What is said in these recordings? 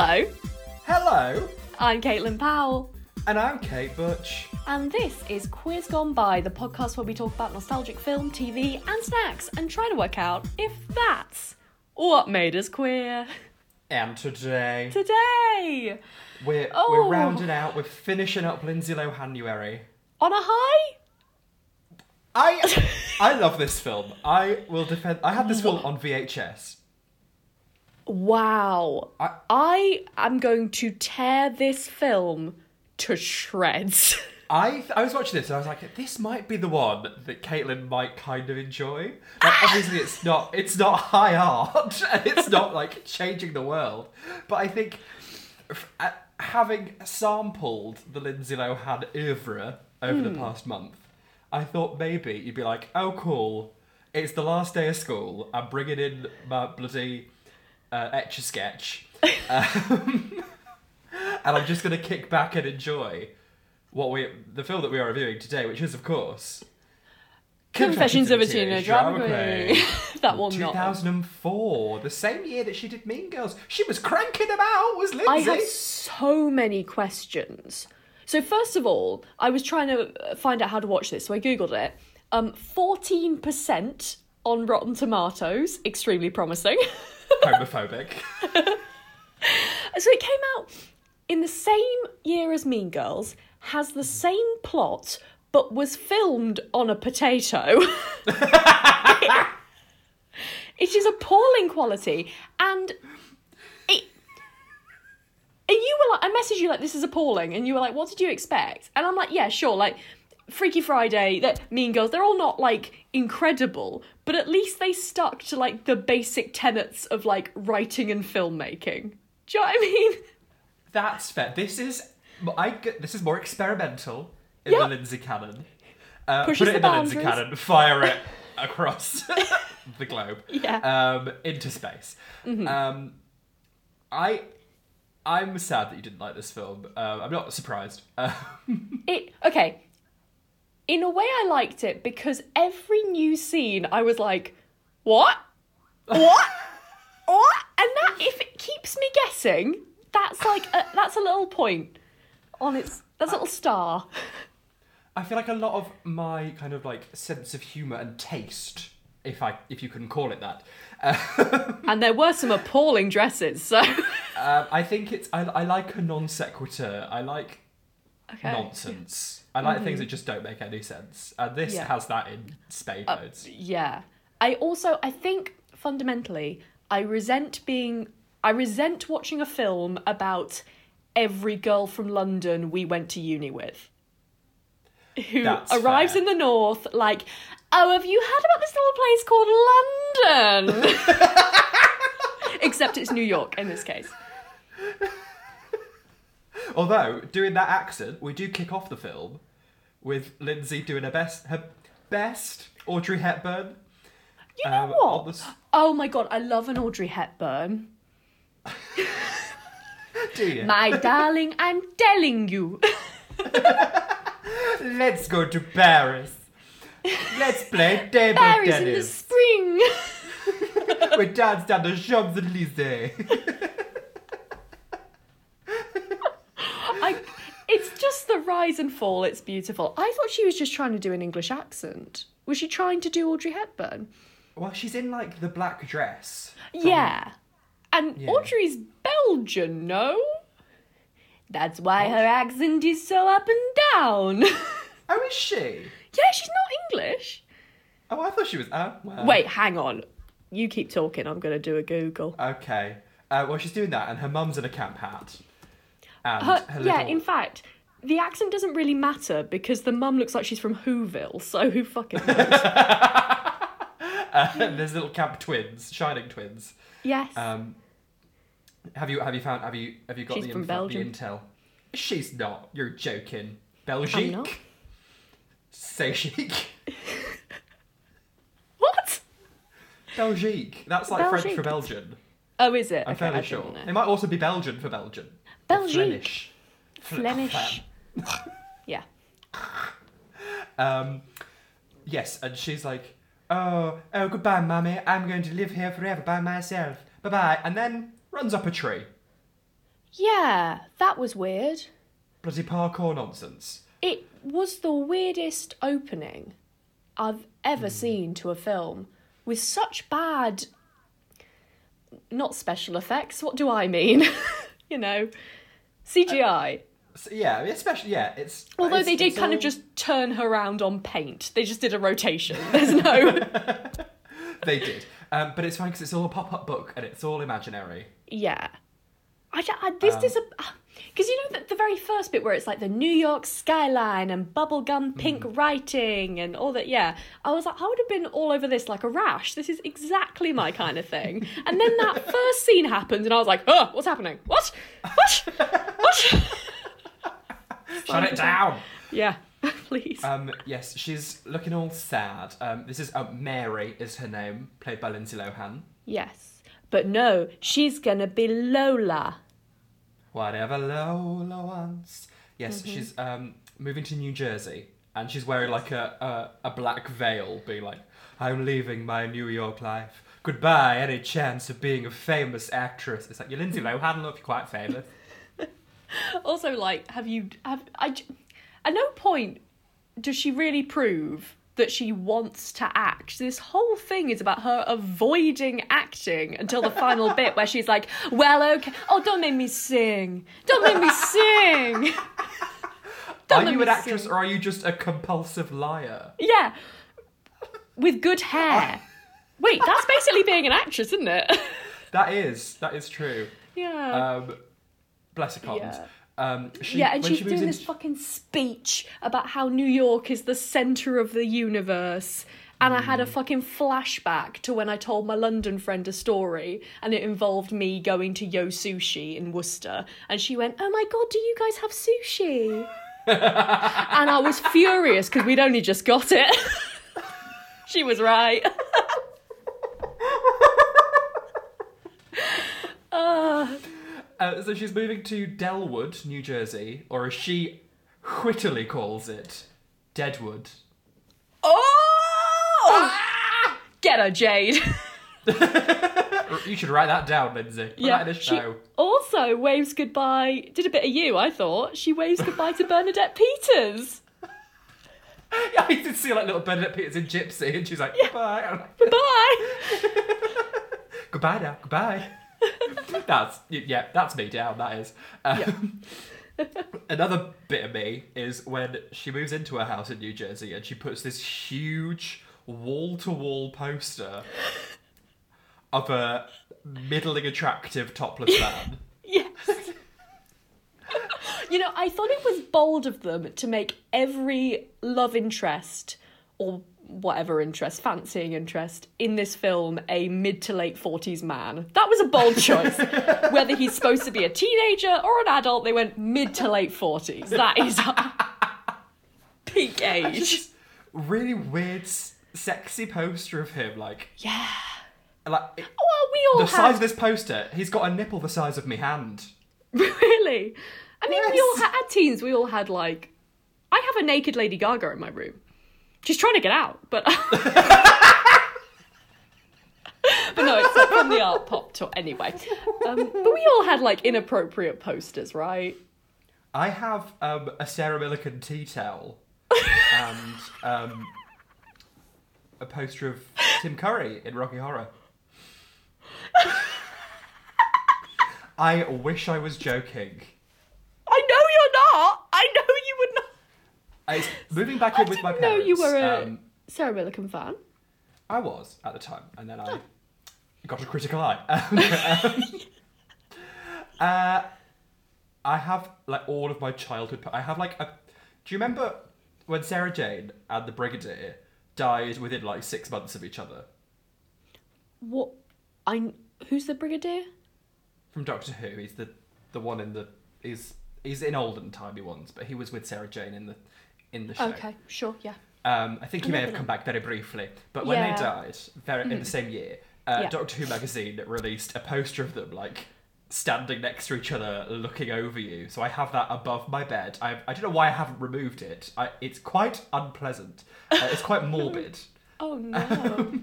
Hello, Hello, I'm Caitlin Powell, and I'm Kate Butch. and this is Quiz Gone By, the podcast where we talk about nostalgic film, TV, and snacks and try to work out if that's what made us queer. And today Today, we're Oh. we're rounding out, we're finishing up Lindsay Lohanuary. on a high, I I love this film. I will defend. I had this film on VHS. Wow, I- I am going to tear this film to shreds. I I was watching this and I was like, this might be the one that Caitlin might kind of enjoy. Like, obviously, it's not it's not high art and it's not like changing the world, but I think uh, having sampled the Lindsay Lohan oeuvre over the past month, I thought maybe you'd be like, oh cool, it's the last day of school. I'm bringing in my bloody uh, etch a sketch, um, and I'm just gonna kick back and enjoy what we the film that we are reviewing today, which is of course Confessions of a Teenage Drama Queen. that not. 2004, the same year that she did Mean Girls. She was cranking them out, was Lindsay? I have so many questions. So first of all, I was trying to find out how to watch this, so I googled it. Um, fourteen percent on Rotten Tomatoes, extremely promising. homophobic. so it came out in the same year as Mean Girls, has the same plot, but was filmed on a potato. it is appalling quality, and it. And you were like, I messaged you like, this is appalling, and you were like, what did you expect? And I'm like, yeah, sure, like. Freaky Friday, that Mean Girls, they're all not like incredible, but at least they stuck to like the basic tenets of like writing and filmmaking. Do you know what I mean? That's fair. This is I this is more experimental in Yep. the Lindsay canon. Uh, put it the in the Lindsay boundaries. canon, fire it across the globe, Yeah. um, into space. Mm-hmm. Um, I I'm sad that you didn't like this film. Uh, I'm not surprised. It okay. In a way, I liked it because every new scene, I was like, "What? What? what?" And that, if it keeps me guessing, that's like a, that's a little point on its. That's a little star. I feel like a lot of my kind of like sense of humor and taste, if I if you can call it that, uh, And there were some appalling dresses. So um, I think it's I, I like a non sequitur. I like okay. nonsense. I like things mm-hmm. that just don't make any sense, and this Yeah. has that in spade uh, loads. Yeah. I also I think fundamentally I resent being I resent watching a film about every girl from London we went to uni with. Who That's arrives fair. in the north like, "Oh, have you heard about this little place called London?" Except it's New York in this case. Although doing that accent, we do kick off the film with Lindsay doing her best, her best Audrey Hepburn. You know um, what? the Oh my god, I love an Audrey Hepburn. Do you? My darling, I'm telling you. Let's go to Paris. Let's play table Paris in the tennis. spring. we dance down the Champs Elysees. I, it's just the rise and fall. It's beautiful. I thought she was just trying to do an English accent. Was she trying to do Audrey Hepburn? well, she's in like the black dress. Yeah. And Yeah. Audrey's Belgian, no? That's why her accent is so up and down. Oh, is she? Yeah, she's not English. Oh, I thought she was. Oh, well. Wait, hang on. You keep talking. I'm going to do a Google. Okay. Uh, well, she's doing that, and her mum's in a camp hat. And Her, her yeah, in fact, the accent doesn't really matter because the mum looks like she's from Whoville, so who fucking knows? Uh, there's little camp twins, shining twins. yes. Um, have you have you found have you have you got She's the, from info, the Belgium. intel? She's not. You're joking. I'm Belgique. not. Say chic. What? Belgique. That's like French for Belgique. Belgian. Oh, is it? I'm Okay, fairly sure. know. It might also be Belgian for Belgian. Or Belgique. Flemish. Flemish. Yeah. Um, yes, and she's like, "Oh, oh, goodbye, mummy. I'm going to live here forever by myself. Bye bye." And then runs up a tree. Yeah, that was weird. Bloody parkour nonsense. It was the weirdest opening I've ever seen to a film with such bad. Not special effects, what do I mean? you know, CGI. So, yeah, especially yeah. It's Although it's- they did kind all- of just turn her around on paint. They just did a rotation. There's no. they did, um, but it's fine because it's all a pop-up book and it's all imaginary. yeah. I, I, this Um, is a. Because you know the, the very first bit where it's like the New York skyline and bubblegum pink Mm. writing and all that, yeah. I was like, I would have been all over this like a rash. This is exactly my kind of thing. And then that first scene happens and I was like, oh, what's happening? What? What? what? Shut it down. yeah, please. Um, yes, she's looking all sad. Um, this is uh, Mary is her name, played by Lindsay Lohan. yes. But no, she's gonna be Lola. Whatever Lola wants. Yes, Mm-hmm. she's um, moving to New Jersey, and she's wearing like a, a a black veil, being like, "I'm leaving my New York life. Goodbye, any chance of being a famous actress." It's like you're Lindsay Lohan, look, you're quite famous. Also, like, have you have I? At no point does she really prove that she wants to act. This whole thing is about her avoiding acting until the final bit where she's like, "Well, okay, oh, don't make me sing, don't make me sing." Don't are you an actress sing. or are you just a compulsive liar? Yeah, with good hair. Wait, that's basically being an actress, isn't it? That is that is true. yeah. Um, bless her. Yeah. Um, she, yeah, and she's she doing into- this fucking speech about how New York is the center of the universe. And I Hmm. had a fucking flashback to when I told my London friend a story, and it involved me going to Yo Sushi in Worcester. And she went, Oh my god, do you guys have sushi? and I was furious because we'd only just got it. she was right. uh, Uh, so she's moving to Delwood, New Jersey, or as she wittily calls it, Deadwood. oh! Get her, Jade. You should write that down, Lindsay. Put a she show. also waves goodbye. Did a bit of you, I thought. She waves goodbye to Bernadette Peters. Yeah, I did see like little Bernadette Peters in Gypsy, and she's like, goodbye. I'm Goodbye. goodbye now, goodbye. That's yeah, that's me down. That is. Um, Another bit of me is when she moves into her house in New Jersey and she puts this huge wall-to-wall poster of a middling attractive topless man. yes. you know, I thought it was bold of them to make every love interest or whatever interest, fancying interest in this film a mid to late 40s man. That was a bold choice. Whether he's supposed to be a teenager or an adult, they went mid to late 40s. That is peak age. really weird, sexy poster of him, like Yeah. like it- oh, Well, we all the size of this poster. He's got a nipple the size of my hand. Really? I mean, we all had at teens. We all had like, I have a naked Lady Gaga in my room. She's trying to get out, but but no, it's not from the art pop tour anyway. Um, but we all had like inappropriate posters, right? I have um, a Sarah Millican tea towel and um, a poster of Tim Curry in Rocky Horror. I wish I was joking. I know you're not. I know you would not. I, moving back I in with my didn't know you were a um, Sarah Millican fan. I was at the time, and then I got a critical eye. Um, uh, I have like all of my childhood. I have like a. Do you remember when Sarah Jane and the Brigadier died within like six months of each other What? I who's the brigadier? from Doctor Who? He's the the one in the he's he's in olden timey ones, but he was with Sarah Jane in the in the show. Okay, sure, yeah. Um, I think he may have come back very briefly, but when they died, very in the same year, uh, Yeah. Doctor Who magazine released a poster of them like standing next to each other, looking over you. So I have that above my bed. I I don't know why I haven't removed it. I, it's quite unpleasant. Uh, it's quite morbid. Oh no.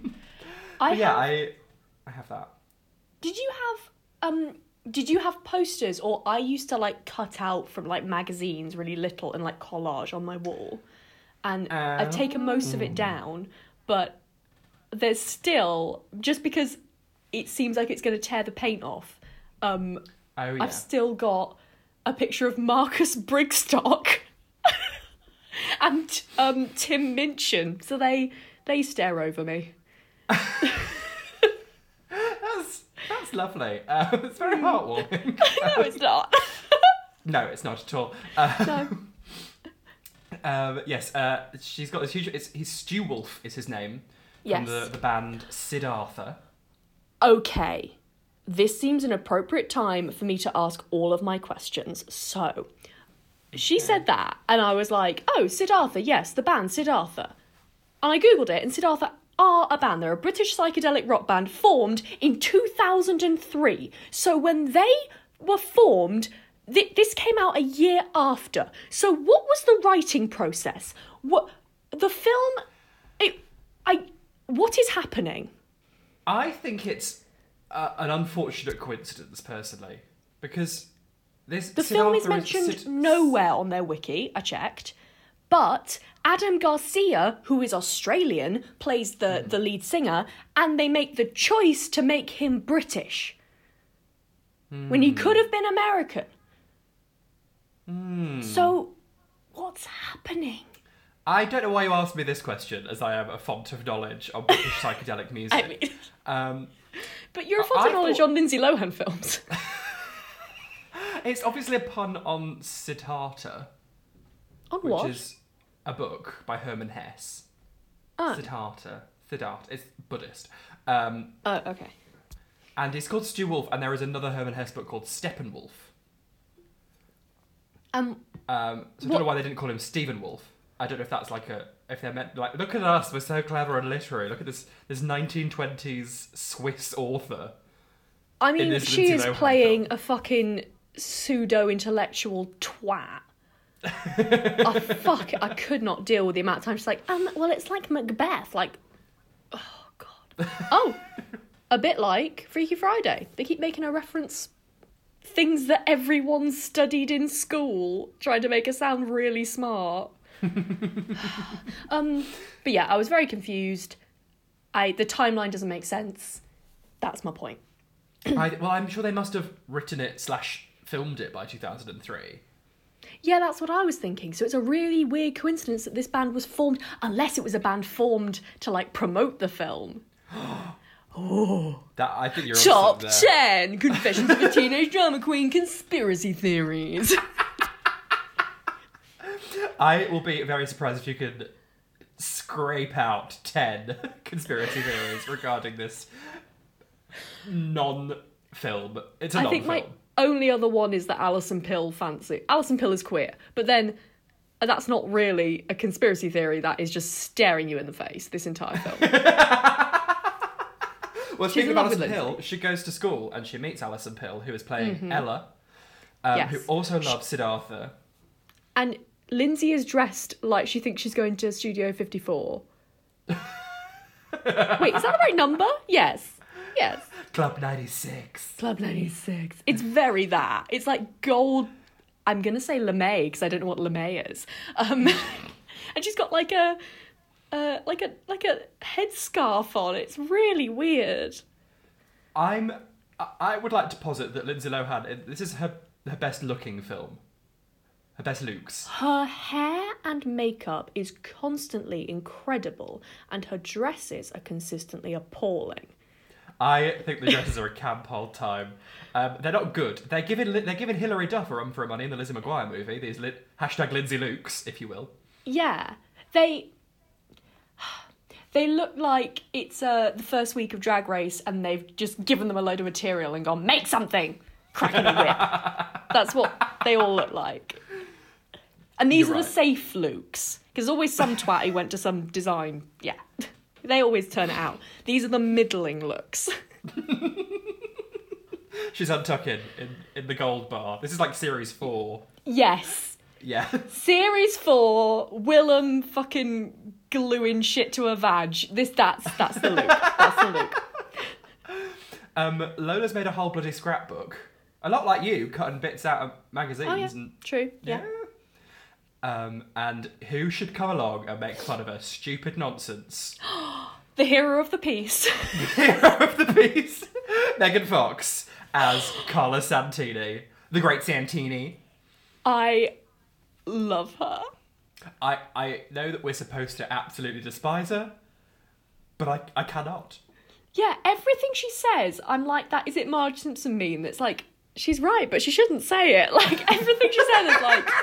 I But yeah, have- I I have that. Did you have um did you have posters or I used to like cut out from like magazines really little and like collage on my wall. And I've taken most of it down, but there's still just because it seems like it's going to tear the paint off. Um Oh yeah. I've still got a picture of Marcus Brigstocke and um, Tim Minchin, so they they stare over me. Lovely. Uh, it's very heartwarming. no, it's not. no, it's not at all. Uh, no. um, yes, uh, she's got this huge. It's he's Stu Wolf is his name from Yes. the the band Siddhartha. Okay, this seems an appropriate time for me to ask all of my questions. So, she said that, and I was like, oh, Siddhartha, yes, the band Siddhartha. And I googled it, and Siddhartha are a band. They're a British psychedelic rock band formed in 2003. So, when they were formed, th- this came out a year after. So, what was the writing process? What the film? It, I. What is happening? I think it's uh, an unfortunate coincidence, personally, because this The film is mentioned Sid- nowhere on their wiki, I checked. But Adam Garcia, who is Australian, plays the, Hmm. the lead singer, and they make the choice to make him British. When he could have been American. Hmm. So, what's happening? I don't know why you asked me this question, as I am a font of knowledge on British psychedelic music. I mean, um, but you're a font I of knowledge thought- on Lindsay Lohan films. it's obviously a pun on Siddhartha, on which what? is a book by Herman Hesse. Oh. Siddhartha. Siddhartha. It's Buddhist. Um, Oh, okay. and it's called Stu Wolf, and there is another Herman Hesse book called Steppenwolf. Um, Um, so I don't know why they didn't call him Stephen Wolf. I don't know if that's like a if they're meant like look at us, we're so clever and literary. Look at this this 1920s Swiss author. I mean, she is playing film. a fucking pseudo intellectual twat. oh fuck! I could not deal with the amount of time she's like, um, well, it's like Macbeth. Like, oh god. Oh, a bit like Freaky Friday. They keep making her reference things that everyone studied in school, trying to make her sound really smart. um, but yeah, I was very confused. I the timeline doesn't make sense. That's my point. I, well, I'm sure they must have written it slash filmed it by 2003. Yeah, that's what I was thinking. So it's a really weird coincidence that this band was formed, unless it was a band formed to like promote the film. Oh. That I think you're Top onto 10 Confessions of a Teenage Drama Queen Conspiracy Theories. I will be very surprised if you could scrape out 10 conspiracy theories regarding this non-film. It's a I non-film. Only other one is that Alison Pill fancy. Alison Pill is queer, but then uh, that's not really a conspiracy theory, that is just staring you in the face this entire film. Well, speaking of Alison Pill, she goes to school and she meets Alison Pill, who is playing Ella, um, Yes. who also loves Siddhartha. and Lindsay is dressed like she thinks she's going to Studio 54. Wait, is that the right number? Yes. Yes. Club 96. Club 96. It's very that. It's like gold. I'm going to say LeMay because I don't know what LeMay is. Um, and she's got like a. Uh, like a like a headscarf on. It's really weird. I'm. I- I would like to posit that Lindsay Lohan. This is her her best looking film. Her best looks. Her hair and makeup is constantly incredible, and her dresses are consistently appalling. I think the dresses are a camp old time. Um, they're not good. They're giving they're giving Hilary Duff a run for her money in the Lizzie McGuire movie. These li- hashtag Lindsay Lukes, if you will. Yeah, they they look like it's uh, the first week of Drag Race, and they've just given them a load of material and gone make something, cracking a whip. That's what they all look like. And these You're are the safe looks, because always some twat who went to some design. Yeah, they always turn it out. These are the middling looks. She's untucking in, in the gold bar. This is like series four. Yes, Yeah. series four. Willam fucking gluing shit to a vag. This that's that's the look. That's the look. Um, Lola's made a whole bloody scrapbook A lot like you, cutting bits out of magazines Oh yeah, and true. Yeah. Um, and who should come along and make fun of her stupid nonsense? The hero of the piece. The hero of the piece, Megan Fox as Carla Santini, the great Santini. I love her. I I know that we're supposed to absolutely despise her, but I I cannot. Yeah, everything she says, I'm like that. Is it Marge Simpson meme? That's like she's right, but she shouldn't say it. Like everything she said is like.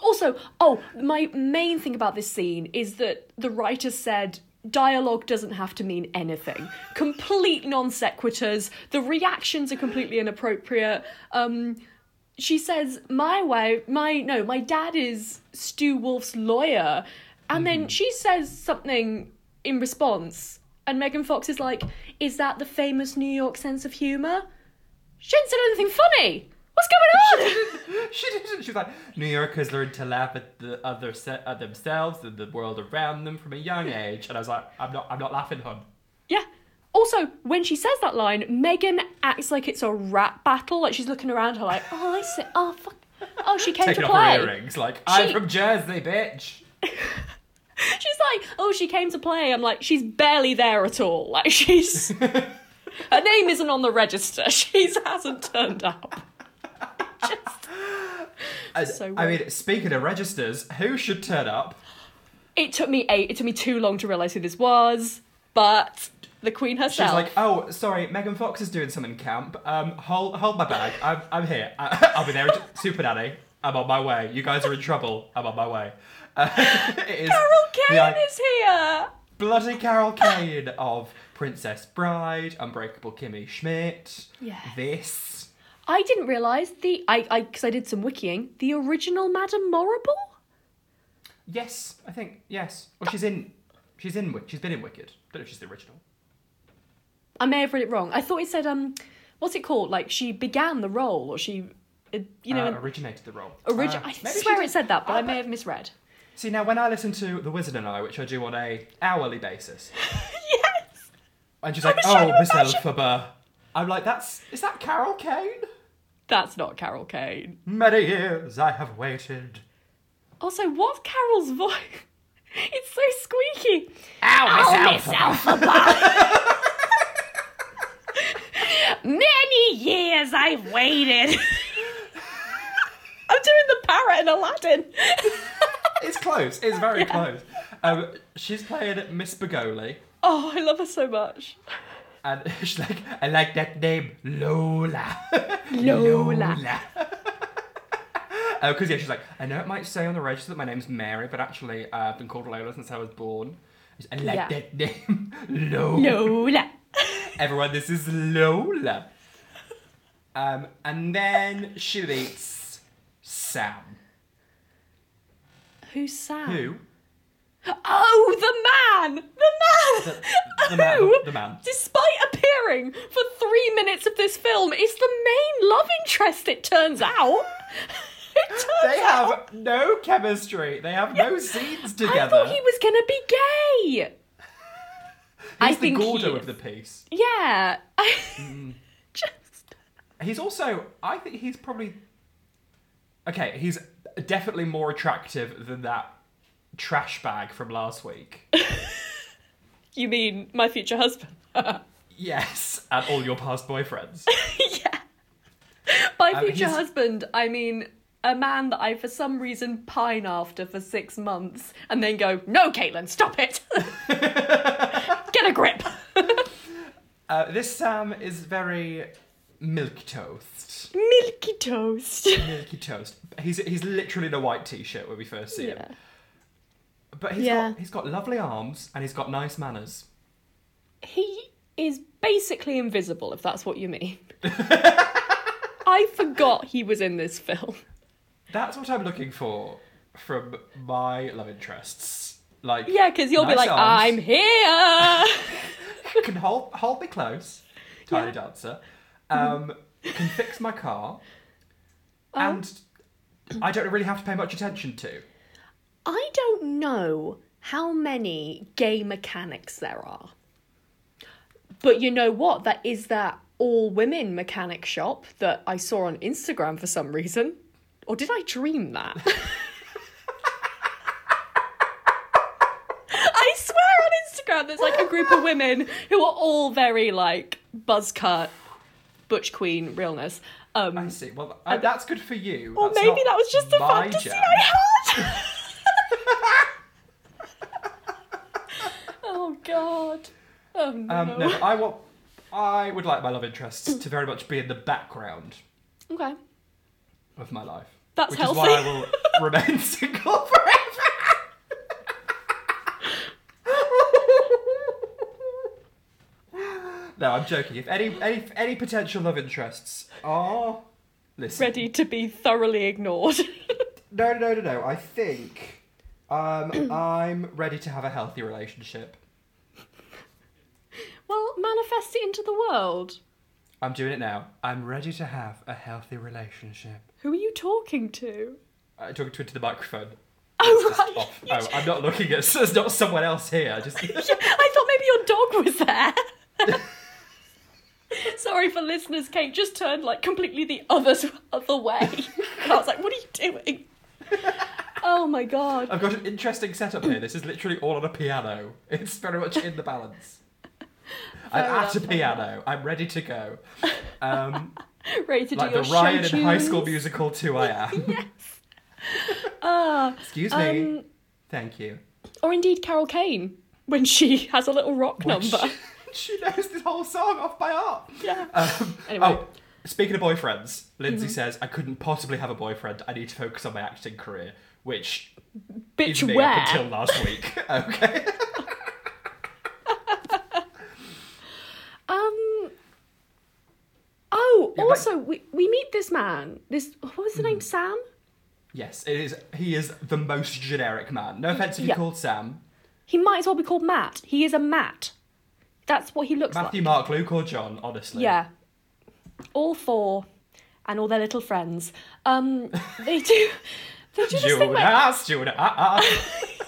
Also, oh, my main thing about this scene is that the writer said dialogue doesn't have to mean anything. Complete non sequiturs. The reactions are completely inappropriate. Um, she says, "My way, my no, my dad is Stu Wolf's lawyer," and then she says something in response, and Megan Fox is like, "Is that the famous New York sense of humor?" She didn't say anything funny. What's going on? she didn't. She was like, New Yorkers learn to laugh at the other set at themselves and the world around them from a young hmm. age. And I was like, I'm not, I'm not laughing, hon. yeah. Also, when she says that line, Megan acts like it's a rap battle. Like she's looking around her, like, "Oh, I see. Oh, fuck. Oh, she came Taking to off play." her earrings, like I'm She- from Jersey, bitch. She's like, oh, she came to play. I'm like, she's barely there at all. Like, she's. Her name isn't on the register. She hasn't turned up. Just. And, So I mean, speaking of registers, who should turn up? It took me eight. It took me too long to realise who this was, but the Queen herself. She's like, oh, sorry, Megan Fox is doing something camp. Um, hold, hold my bag. I'm, I'm here. I, I'll be there. Super Nanny. I'm on my way. You guys are in trouble. I'm on my way. Uh, it is Carol Kane i- is here. bloody Carol Kane of Princess Bride, Unbreakable Kimmy Schmidt. Yes. This. I didn't realise the I I because I did some wikiing. The original Madame Morrible. Yes, I think yes. Well, she's in. She's in. Wick- She's been in Wicked. Don't know if she's the original. I may have read it wrong. I thought it said um, what's it called? Like she began the role, or she, uh, you know, uh, originated the role. origin. Uh, I swear it said that, but uh, I may have misread. See now, when I listen to The Wizard and I, which I do on a hourly basis. and she's like, "Oh, Miss imagine- Elphaba," I'm like, "That's is that Carol Kane?" That's not Carol Kane. Many years I have waited. Also, what's Carol's voice? It's so squeaky. Ow, Miss Oh, Elphaba. Many years I've waited. I'm doing the parrot in Aladdin. It's close. It's very close. Um, she's playing Miss Begoli, oh, I love her so much. and she's like, "I like that name, Lola." Lola. Oh, because yeah, she's like, I know it might say on the register that my name's Mary, but actually uh, I've been called Lola since I was born. I like Yeah. that name, Lola. Lola. Everyone, this is Lola. Um, and then she meets Sam. Who's Sam? Who? Oh, the man! The man! The- the man- Who, the- man. despite appearing for three minutes of this film, is the main love interest, it turns out. It turns They out. have no chemistry. They have no scenes together. I thought he was gonna be gay. He's I the think Gordo is. of the piece. Yeah. I Mm. just He's also, I think he's probably, okay, he's definitely more attractive than that trash bag from last week. You mean my future husband? yes, and all your past boyfriends. yeah. By Um, future he's- husband, I mean a man that I, for some reason, pine after for six months and then go, no, Caitlin, stop it. Get a grip. Uh, this Sam is very milk toast. Milky toast. Milky toast. He's he's literally in a white t-shirt when we first see Yeah. him. But he's Yeah. got he's got lovely arms and he's got nice manners. He is basically invisible, if that's what you mean. I forgot he was in this film. That's what I'm looking for from my love interests. Like Yeah, because you'll be like, arms, I'm here. can hold hold me close, tiny Yeah. dancer. Um, can fix my car, Oh. and I don't really have to pay much attention to. I don't know how many gay mechanics there are. But you know what? That is that all women mechanic shop that I saw on Instagram for some reason. Or did I dream that? I swear on Instagram there's like a group of women who are all very like buzz cut, butch queen realness. Um, I see. Well, uh, that's good for you. or That's maybe that was just a fantasy jam. I had. oh god. Oh no. Um, no, I want. I would like my love interests to very much be in the background Okay. of my life. That's which healthy. is why I will remain single forever. no, I'm joking. If any any any potential love interests are listen, Ready to be thoroughly ignored. No, no, no, no, no. I think um, I'm ready to have a healthy relationship. well, manifest it into the world. I'm doing it now. I'm ready to have a healthy relationship. Who are you talking to? I'm talking to into the microphone. Oh, Just right. off. You Oh, I'm not looking at. There's not someone else here. I Just I thought maybe your dog was there. Sorry for listeners, Kate just turned like completely the other other way. I was like, what are you doing? Oh my god. I've got an interesting setup here. This is literally all on a piano. It's very much in the balance. I'm Fair at enough, a piano. I'm ready to go. Um, Ready to do your shoes. like do the your Ryan show in High School? Musical 2 I am. yes. Ah, Excuse me. um, Thank you. or indeed Carol Kane when she has a little rock Which- number. she knows this whole song off by heart. Yeah. Um, Anyway. Oh, speaking of boyfriends, Lindsay Mm-hmm. says, I couldn't possibly have a boyfriend. I need to focus on my acting career, which Bitch, is me where? up until last week. okay. Um. Oh, Yeah, like- also, we, we meet this man. This what was the Hmm. name? Sam. Yes, it is. He is the most generic man. No offense if you're Yeah. called Sam. He might as well be called Matt. He is a Matt. That's what he looks Matthew, like. Matthew, Mark, Luke, or John, honestly. Yeah. All four, and all their little friends. Um, they do. This thing where, Jonas, Jonas. ah, ah.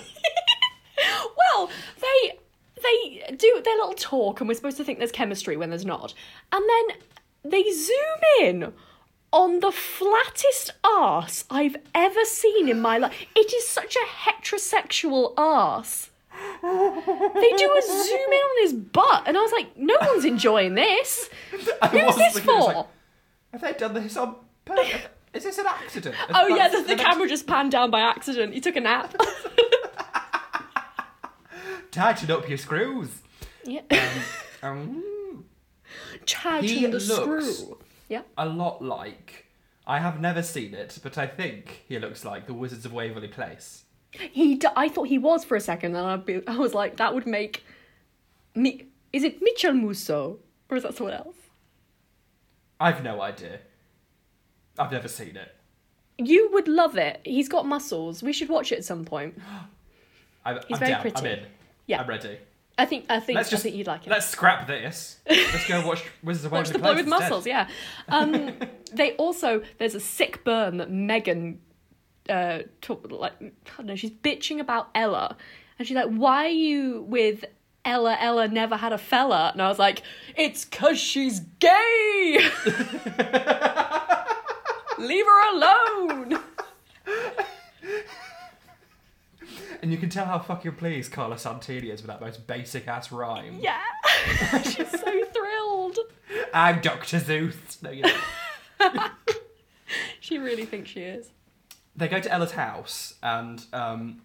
well, they they do their little talk, and we're supposed to think there's chemistry when there's not. And then they zoom in on the flattest arse I've ever seen in my life. It is such a heterosexual arse. They do a zoom in on his butt, and I was like, no one's enjoying this. I Who's was this looking, I was for? like, Have they done this on purpose? Is this an accident? Oh yeah, the, the camera just panned down by accident. He took a nap. Tighten up your screws. yeah. Um, Tighten He the screw. Yeah. a lot like. I have never seen it, but I think he looks like the Wizards of Waverly Place. He. D- I thought he was for a second, and I'd be. I was like, that would make. Me. Is it Mitchell Musso or is that someone else? I've no idea. I've never seen it. You would love it. He's got muscles. We should watch it at some point. I'm, He's I'm very down. pretty. I'm in. Yeah. I'm ready. I think. I think. Let's just I think you'd like it. Let's scrap this. Let's go watch Wizards of Watch Waverly the boy with instead. muscles. Yeah. Um, they also there's a sick burn that Megan. Uh, talk, like I don't know. She's bitching about Ella, and she's like, "Why are you with Ella? Ella never had a fella." And I was like, "It's cause she's gay. Leave her alone." And you can tell how fucking pleased Carla Santini is with that most basic ass rhyme. Yeah, she's so thrilled. I'm Dr. Seuss. No, you know. She really thinks she is. they go to Ella's house, and um,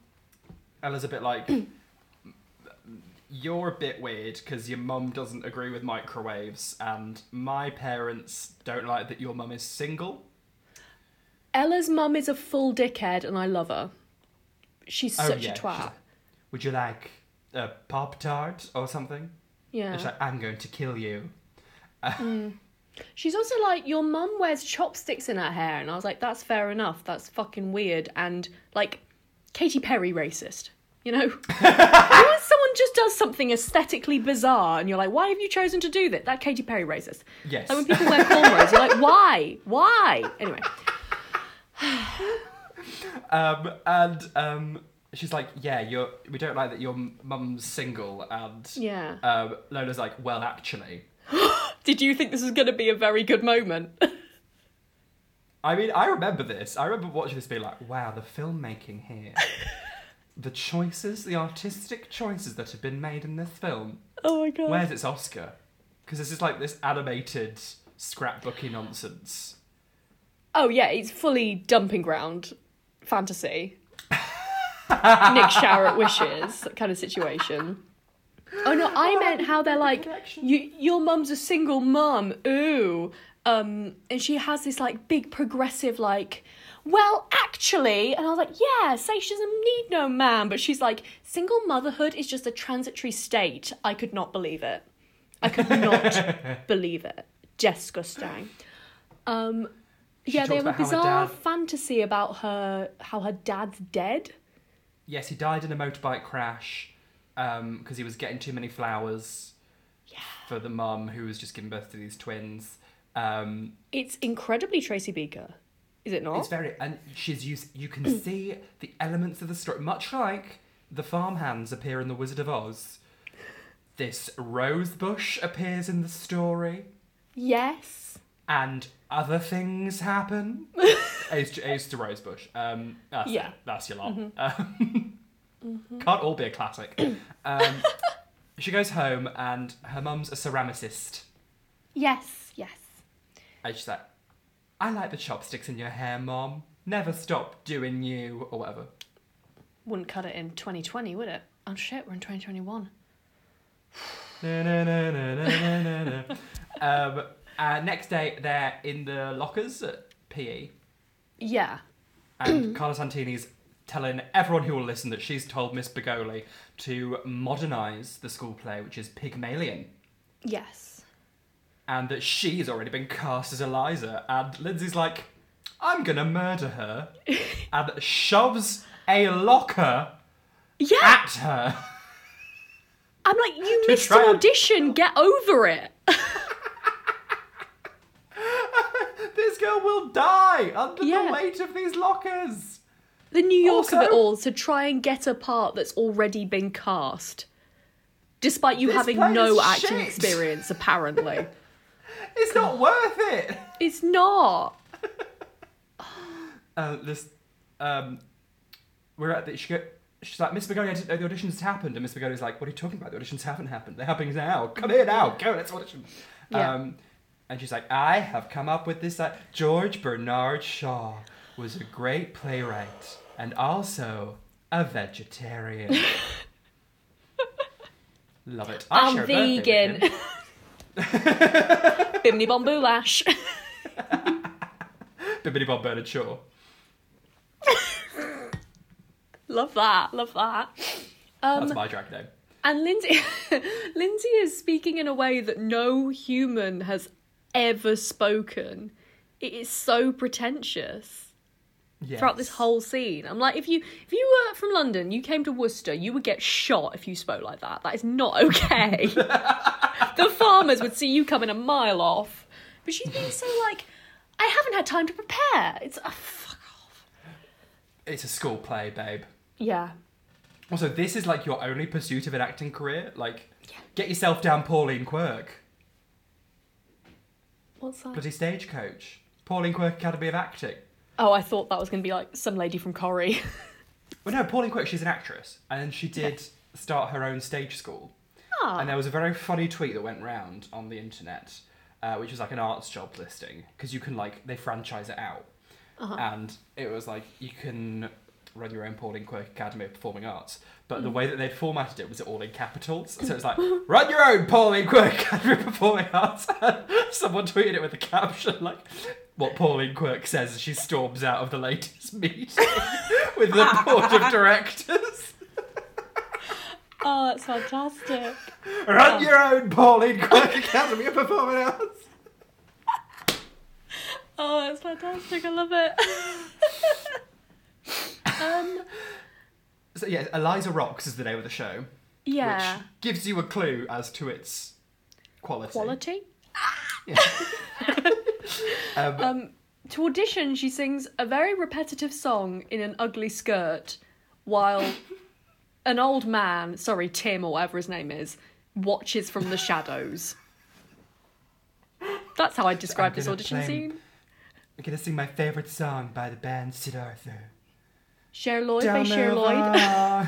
Ella's a bit like, "You're a bit weird because your mum doesn't agree with microwaves, and my parents don't like that your mum is single." Ella's mum is a full dickhead, and I love her. She's Oh, such yeah, a twat. like, Would you like a pop tart or something? Yeah. Like, "I'm going to kill you." Mm. She's also like, your mum wears chopsticks in her hair, and I was like, that's fair enough. That's fucking weird, and like, Katy Perry racist. You know, You know when someone just does something aesthetically bizarre, and you're like, why have you chosen to do that? That Katy Perry racist. Yes. Like when people wear cornrows, you're like, why, why? Anyway, Um, and um, she's like, "Yeah, you're. We don't like that your mum's single." And yeah. um, Lola's like, "Well, actually." Did you think this was going to be a very good moment? I mean, I remember this. I remember watching this being like, wow, the filmmaking here. the choices, the artistic choices that have been made in this film. oh my god. Where's its Oscar? Because this is like this animated scrapbooky nonsense. Oh yeah, it's fully dumping ground fantasy. Nick shower at wishes kind of situation. Oh no, I meant how they're like, you, your mum's a single mum, ooh, um, and she has this like big progressive like, well actually, and I was like, yeah, say she doesn't need no man, but she's like, single motherhood is just a transitory state. I could not believe it. I could not believe it. Disgusting. Um, yeah, they have a about how her bizarre dad- fantasy about her how her dad's dead. Yes, he died in a motorbike crash because he was getting too many flowers for the mum who was just giving birth to these twins. Um, It's incredibly Tracy Beaker, is it not? It's very, and she's used. You can see the elements of the story, much like the farmhands appear in The Wizard of Oz. This rose bush appears in the story, yes. and other things happen. Ace, Ace to rose bush. Um, that's Yeah. it. That's your lot. Um, Can't all be a classic. Um, she goes home, and her mum's a ceramicist. Yes, yes. And she's like, "I like the chopsticks in your hair, mom. Never stop doing you, or whatever." Wouldn't cut it in 2020, would it? Oh shit, we're in 2021. Na, na, na, na, na, na, na. um, uh, next day, they're in the lockers at PE, Yeah. and Carla Santini's telling everyone who will listen that she's told Miss Begoli to modernise the school play, which is Pygmalion, Yes. and that she's already been cast as Eliza. And Lindsay's like, I'm gonna murder her, and shoves a locker Yeah. at her. I'm like, you To missed try an and- audition. Get over it. This girl will die under Yeah. the weight of these lockers. The New York of it all to try and get a part that's already been cast, despite you having no acting shit. experience. Apparently, It's not worth it. it's not. Uh, this, um, we're at the. She go, she's like, Miss Begoni, I didn't know the auditions happened. And Miss Begoni's like, What are you talking about? The auditions haven't happened. They're happening now. Come here now. Go. Let's audition. Yeah. Um, and she's like, I have come up with this. Uh, George Bernard Shaw was a great playwright and also a vegetarian. Love it. I I'm share a birthday vegan. Bimini Lash. Bibbidi Bob Bernard Shaw. love that. Love that. Um, That's my drag name. And Lindsay, Lindsay is speaking in a way that no human has ever spoken. It is so pretentious Yes. throughout this whole scene. I'm like, if you if you were from London, you came to Worcester, you would get shot if you spoke like that. That is not okay. the farmers would see you coming a mile off. But she's being so like, I haven't had time to prepare. It's uh, fuck off. It's a school play, babe. Yeah. Also, this is like your only pursuit of an acting career. Like, get yourself down Pauline Quirk, What's that? bloody stagecoach. Pauline Quirk Academy of Acting. Oh, I thought that was going to be like some lady from Corrie. Well, no, Pauline Quirk, she's an actress, and she did start her own stage school. Ah. And there was a very funny tweet that went round on the internet, uh, which was like an arts job listing, because you can like they franchise it out, Uh-huh. and it was like you can run your own Pauline Quirk Academy of Performing Arts, but Mm. the way that they'd formatted it was all in capitals, so it's like run your own Pauline Quirk Academy of Performing Arts. Someone tweeted it with a caption like. What Pauline Quirk says as she storms out of the latest meeting with the board of directors. Oh, that's fantastic. Run your own Pauline Quirk Academy of Performing Arts. Oh, that's fantastic. I love it. Um, So yeah, Eliza Rocks is the name of the show, yeah. which gives you a clue as to its quality. Quality. Um, Um, to audition, she sings a very repetitive song in an ugly skirt, while an old man, sorry, Tim or whatever his name is, watches from the shadows. That's how I describe this audition play- scene. I'm gonna sing my favorite song by the band Sid Arthur. Cher Lloyd by Don't Cher move Lloyd.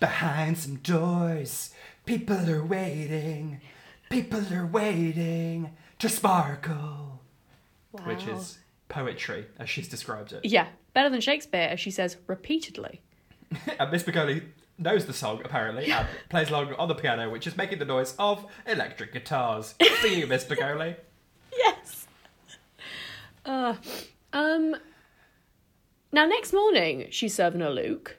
Behind some doors, people are waiting. People are waiting to sparkle. Which is poetry, as she's described it. Yeah, better than Shakespeare, as she says repeatedly. and Miss Baggoli knows the song, apparently, and plays along on the piano, which is making the noise of electric guitars. Singing Miss Baggoli. Yes. Uh, um. Now, next morning, she's serving her Luke.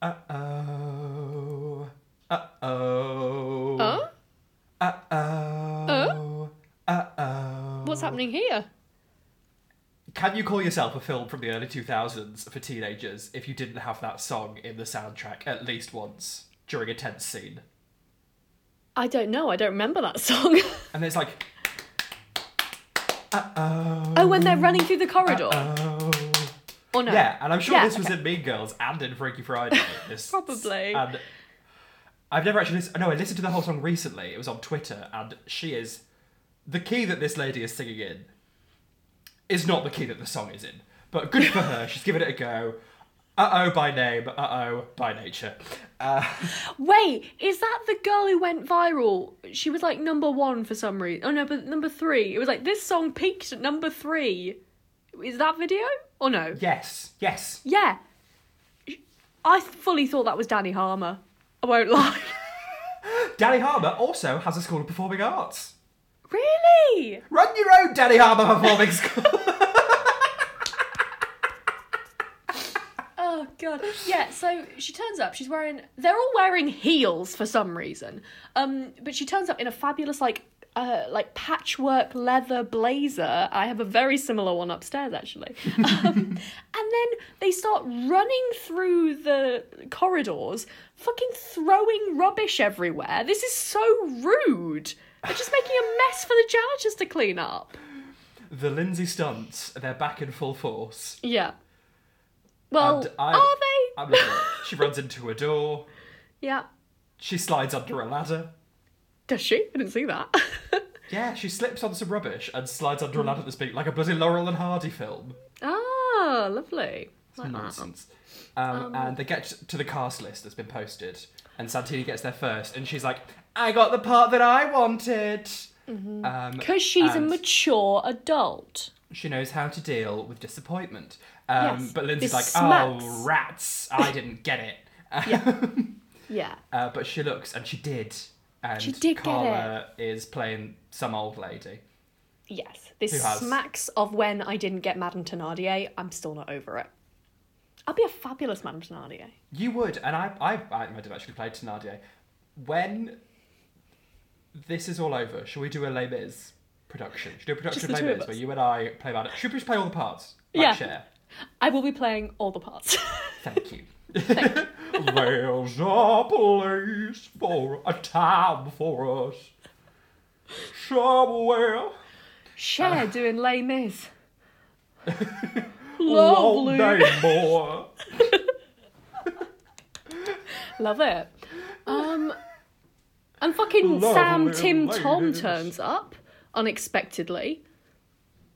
Uh oh. Uh oh. Huh? Uh oh. Uh oh. What's happening here? Can you call yourself a film from the early 2000s for teenagers if you didn't have that song in the soundtrack at least once during a tense scene? I don't know. I don't remember that song. And it's like. Uh oh. oh, when they're running through the corridor. Oh. Or no? Yeah, and I'm sure Yeah, this was okay. in Mean Girls and in Freaky Friday. This, Probably. And I've never actually listened. No, I listened to the whole song recently. It was on Twitter, and she is the key that this lady is singing in is not the key that the song is in. But good for her. She's given it a go. Uh oh by name. Uh oh by nature. Uh, Wait, is that the girl who went viral? She was like number one for some reason. Oh no, but number three. It was like this song peaked at number three. Is that video or no? yes, yes. Yeah. I fully thought that was Dani Harmer. I won't lie. Dani Harmer also has a school of performing arts. really? Run your own Dani Harmer performing school. Oh god. Yeah, so she turns up, she's wearing they're all wearing heels for some reason. Um but she turns up in a fabulous like uh, like patchwork leather blazer. I have a very similar one upstairs actually. Um, and then they start running through the corridors, fucking throwing rubbish everywhere. This is so rude. They're just making a mess for the janitors to clean up. the Lindsay stunts, they're back in full force. Yeah. Well, And I- are they? She runs into a door. Yeah. She slides under a ladder. Does she? I didn't see that. Yeah, she slips on some rubbish and slides under a ladder that's big, like a bloody Laurel and Hardy film. Ah, lovely. Like. Nonsense. Um, and they get to the cast list that's been posted, and Santini gets there first, and she's like, "I got the part that I wanted." Um, Because she's a mature adult. she knows how to deal with disappointment. Um, Yes, but Lindsay's like, this "Oh, rats! I didn't get it." Yeah. Yeah. Uh, but she looks, and she did. And She did get Carla is playing some old lady. Yes. This has? smacks of when I didn't get Madame Thenardier. I'm still not over it. I'll be a fabulous Madame Thenardier. You would, and I, I, I might have actually played Thenardier. When this is all over, shall we do a Les Mis production? Should we do a production of Les Mis where you and I play about it? Should we just play all the parts? Like Yeah. Cher? I will be playing all the parts. Thank you. There's a place for a time for us. Somewhere. Cher doing Les Mis. Long Lovely. more. Love it. Um, and fucking Lovely Sam Tim Tom ladies. turns up unexpectedly.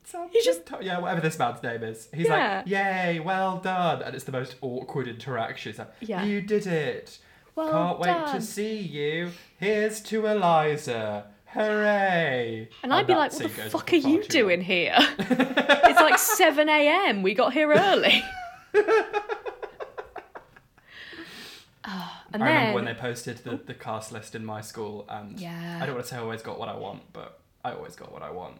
Sam He just- yeah, whatever this man's name is. He's Yeah. like, "Yay, well done!" And it's the most awkward interaction. It's like, Yeah. "You did it! Well Can't wait done." to see you. Here's to Eliza! Hooray!" And I'd be like, what the fuck are you doing long. here? it's like 7 a.m. We got here early. Ah, and I then, remember when they posted the, the cast list in my school, and Yeah. I don't want to say I always got what I want, but I always got what I want.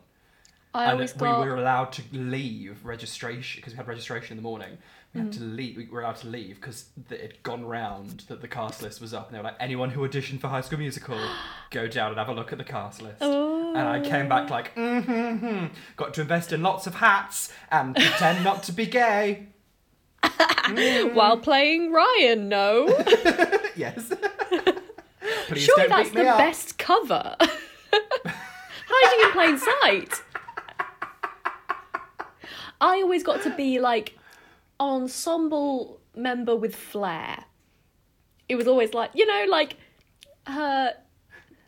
I and always we were allowed to leave registration because we had registration in the morning. We had Mm. to leave. We were allowed to leave because it had gone round that the cast list was up, and they were like, anyone who auditioned for High School Musical, go down and have a look at the cast list. And I came back like, mm-hmm, got to invest in lots of hats and pretend not to be gay. while playing Ryan, no. yes. Please Surely that's the up. best cover. Hiding in plain sight. I always got to be like ensemble member with flair. It was always like, you know, like her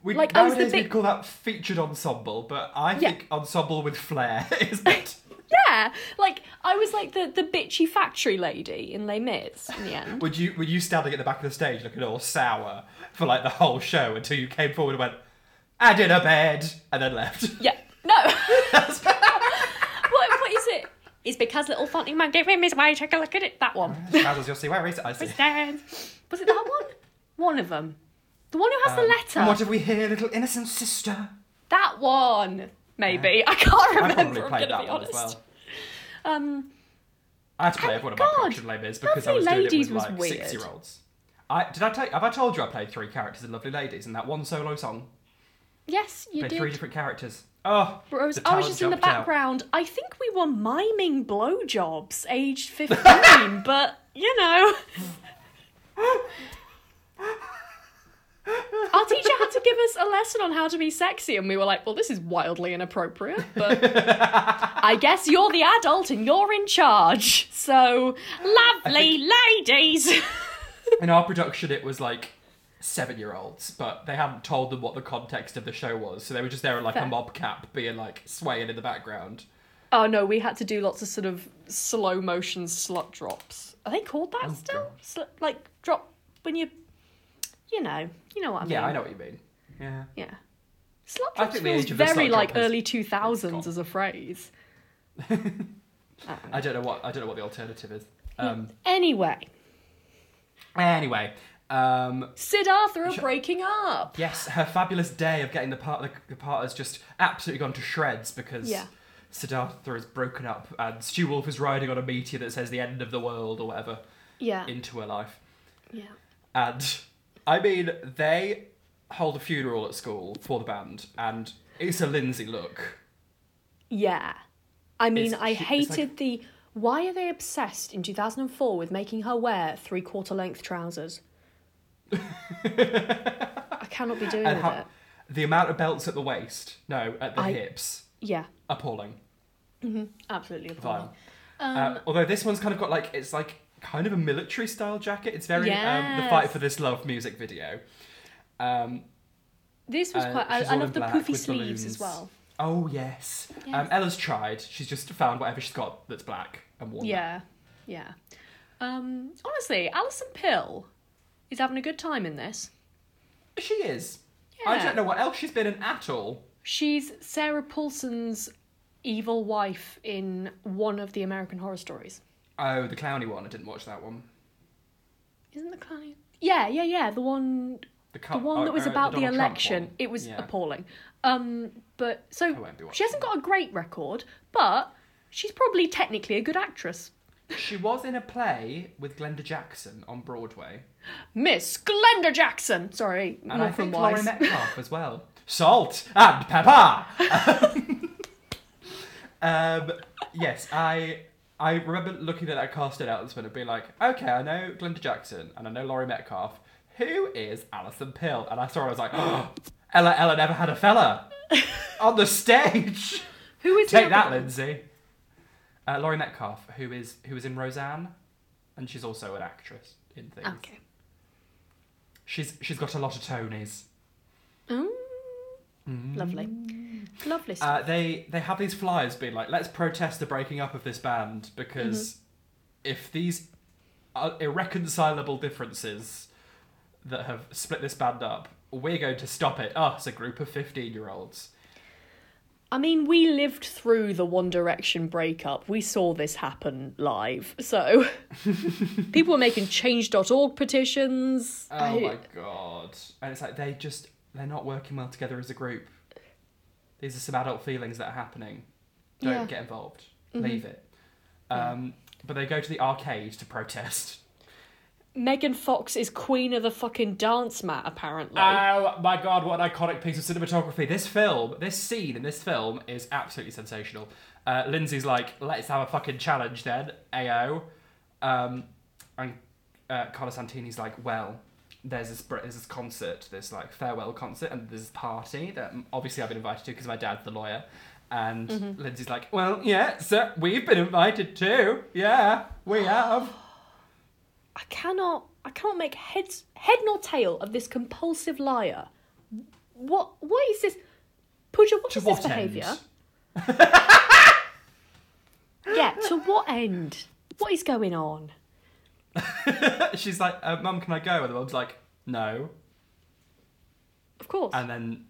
We, Like, I was the nowadays big- we'd call that featured ensemble, but I Yeah. think ensemble with flair is it. Yeah, like I was like the the bitchy factory lady in Les Mis in the end. Would you were you standing at the back of the stage looking all sour for like the whole show until you came forward and went, I did a bed and then left. yeah, no. is because little Fonty man gave him his way. Take a look at it. That one. Trousers, you'll see where is it? I see. Was it that one? One of them. The one who has the Um, letter. And what have we here, little innocent sister? That one. Maybe I can't I remember. probably I'm played that one as well. Um, I had to play Oh every one of my production labels because I Lovely was doing it with like weird. six year olds. I did I tell have I told you I played three characters in Lovely Ladies in that one solo song? Yes, you played did. three different characters. Oh, Rose, the I was talent just in the jumped out. background. I think we were miming blowjobs aged 15, but you know. Our teacher had to give us a lesson on how to be sexy, and we were like, well, this is wildly inappropriate, but I guess you're the adult and you're in charge. So, lovely ladies. In our production, it was like seven year olds, but they hadn't told them what the context of the show was, so they were just there in like Fair. a mob cap, being like swaying in the background. oh no, we had to do lots of sort of slow motion slut drops. Are they called that Oh, still? God. Slut, like drop when you, you know, you know what I mean. Yeah, I know what you mean. Yeah. Yeah. Slut I drops think the feels age of very slut like drop has- early two thousands gone. as a phrase. I don't know what I don't know what the alternative is. Um, Anyway, anyway, um, Sidarthur are Sh- breaking up. yes, her fabulous day of getting the part the, the part has just absolutely gone to shreds because Yeah. Sidarthur is broken up and Stu Wolff is riding on a meteor that says the end of the world or whatever Yeah. into her life. Yeah. And I mean, they hold a funeral at school for the band, and it's a Lindsay look. Yeah. I mean, It's- I hated like- the. Why are they obsessed in 2004 with making her wear three quarter length trousers? I cannot be doing And with how, it. the amount of belts at the waist, no, at the I- hips, Yeah, appalling. absolutely appalling. Um, uh, although this one's kind of got like it's like kind of a military style jacket. It's very um, the fight for this love music video. Um, this was uh, quite. I, I love the poofy sleeves as well. oh yes. Yes. Um, Ella's tried. She's just found whatever she's got that's black and worn. that. Yeah, yeah. Um, honestly, Alison Pill is having a good time in this. she is. I don't know what else she's been in at all. She's Sarah Paulson's evil wife in one of the American Horror Stories. Oh, the clowny one. I didn't watch that one. Isn't the clowny? Yeah, yeah, yeah. The one, The, the one oh, that was uh, about the, Trump election. It was Yeah. appalling. Um, but so won't be watching she hasn't got a great record, but she's probably technically a good actress. She was in a play with Glenda Jackson on Broadway, Miss Glenda Jackson. Sorry, and I think Laurie Wise. Metcalf as well. Salt and pepper. um, yes, I I remember looking at that casting announcement and being like, okay, I know Glenda Jackson and I know Laurie Metcalf. Who is Alison Pill? And I saw her, I was like, oh, Ella Ella never had a fella on the stage. Who is Take that, one? Lindsay. Uh, Laurie Metcalf, who is who is in Roseanne, and she's also an actress in things. Okay. She's she's got a lot of Tonys. Mm. Lovely, lovely. Uh, they they have these flyers being like, let's protest the breaking up of this band because Mm-hmm. if these are irreconcilable differences that have split this band up, we're going to stop it. Us, a group of fifteen year olds. I mean, we lived through the One Direction breakup. We saw this happen live. So people were making change.org petitions. Oh I- my god! And it's like they just they're not working well together as a group. These are some adult feelings that are happening. Don't Yeah. get involved. Mm-hmm. Leave it. Um, But they go to the arcade to protest. Megan Fox is queen of the fucking dance mat, apparently. Oh my god, what an iconic piece of cinematography. This film, this scene in this film is absolutely sensational. Uh, Lindsay's like, let's have a fucking challenge then, AO. Um, and uh, Carla Santini's like, well, there's this, there's this concert, this like farewell concert, and there's this party that obviously I've been invited to because my dad's the lawyer. And Lindsay's like, well, yeah, so we've been invited too. Yeah, we have. I cannot I cannot make heads head nor tail of this compulsive liar. what what is this? Pooja, what To is what this behaviour? Yeah, to what end? What is going on? She's like, uh, Mum, can I go? And the mum's like, No. Of course. And then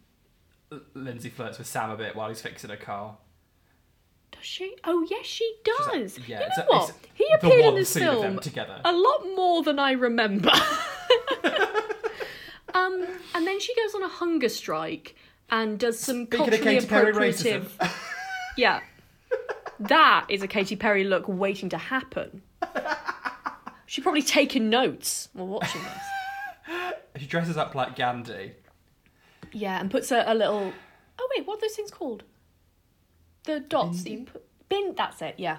Lindsay flirts with Sam a bit while he's fixing a car. Does she? Oh yes, she She's like, does. yeah, you know a- what? He appeared in this scene of them film together. a lot more than I remember. um, and then she goes on a hunger strike and does some Speaking culturally appropriative. Yeah, that is a Katy Perry look waiting to happen. She's probably taking notes while watching this. she dresses up like Gandhi. Yeah, and puts a, a little. Oh wait, what are those things called? The dots that you put. Bin. That's it. Yeah.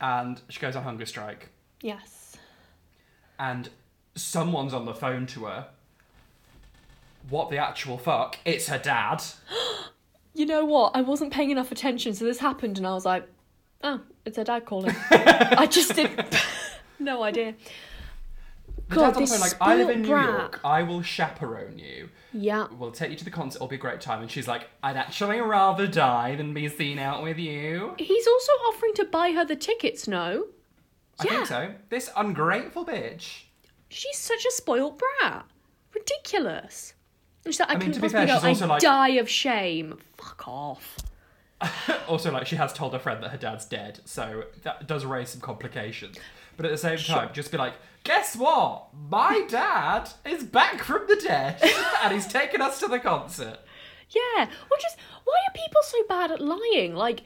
and she goes on hunger strike. Yes. And someone's on the phone to her. What the actual fuck? It's her dad. You know what? I wasn't paying enough attention, so this happened, and I was like, "Oh, it's her dad calling." I just did no idea. The God, dad's on the this phone like, I live in New spoilt York. I will chaperone you. Yeah, We'll take you to the concert. It'll be a great time. And she's like, I'd actually rather die than be seen out with you. he's also offering to buy her the tickets. No, I Yeah. think so. This ungrateful bitch. she's such a spoiled brat. Ridiculous. And she's like, I, I mean, couldn't to be possibly fair, go. she's also I like- die of shame. Fuck off. Also, like, she has told her friend that her dad's dead, so that does raise some complications. But at the same time, just be like, guess what? My dad is back from the dead, and he's taken us to the concert. Yeah. Or just why are people so bad at lying? Like,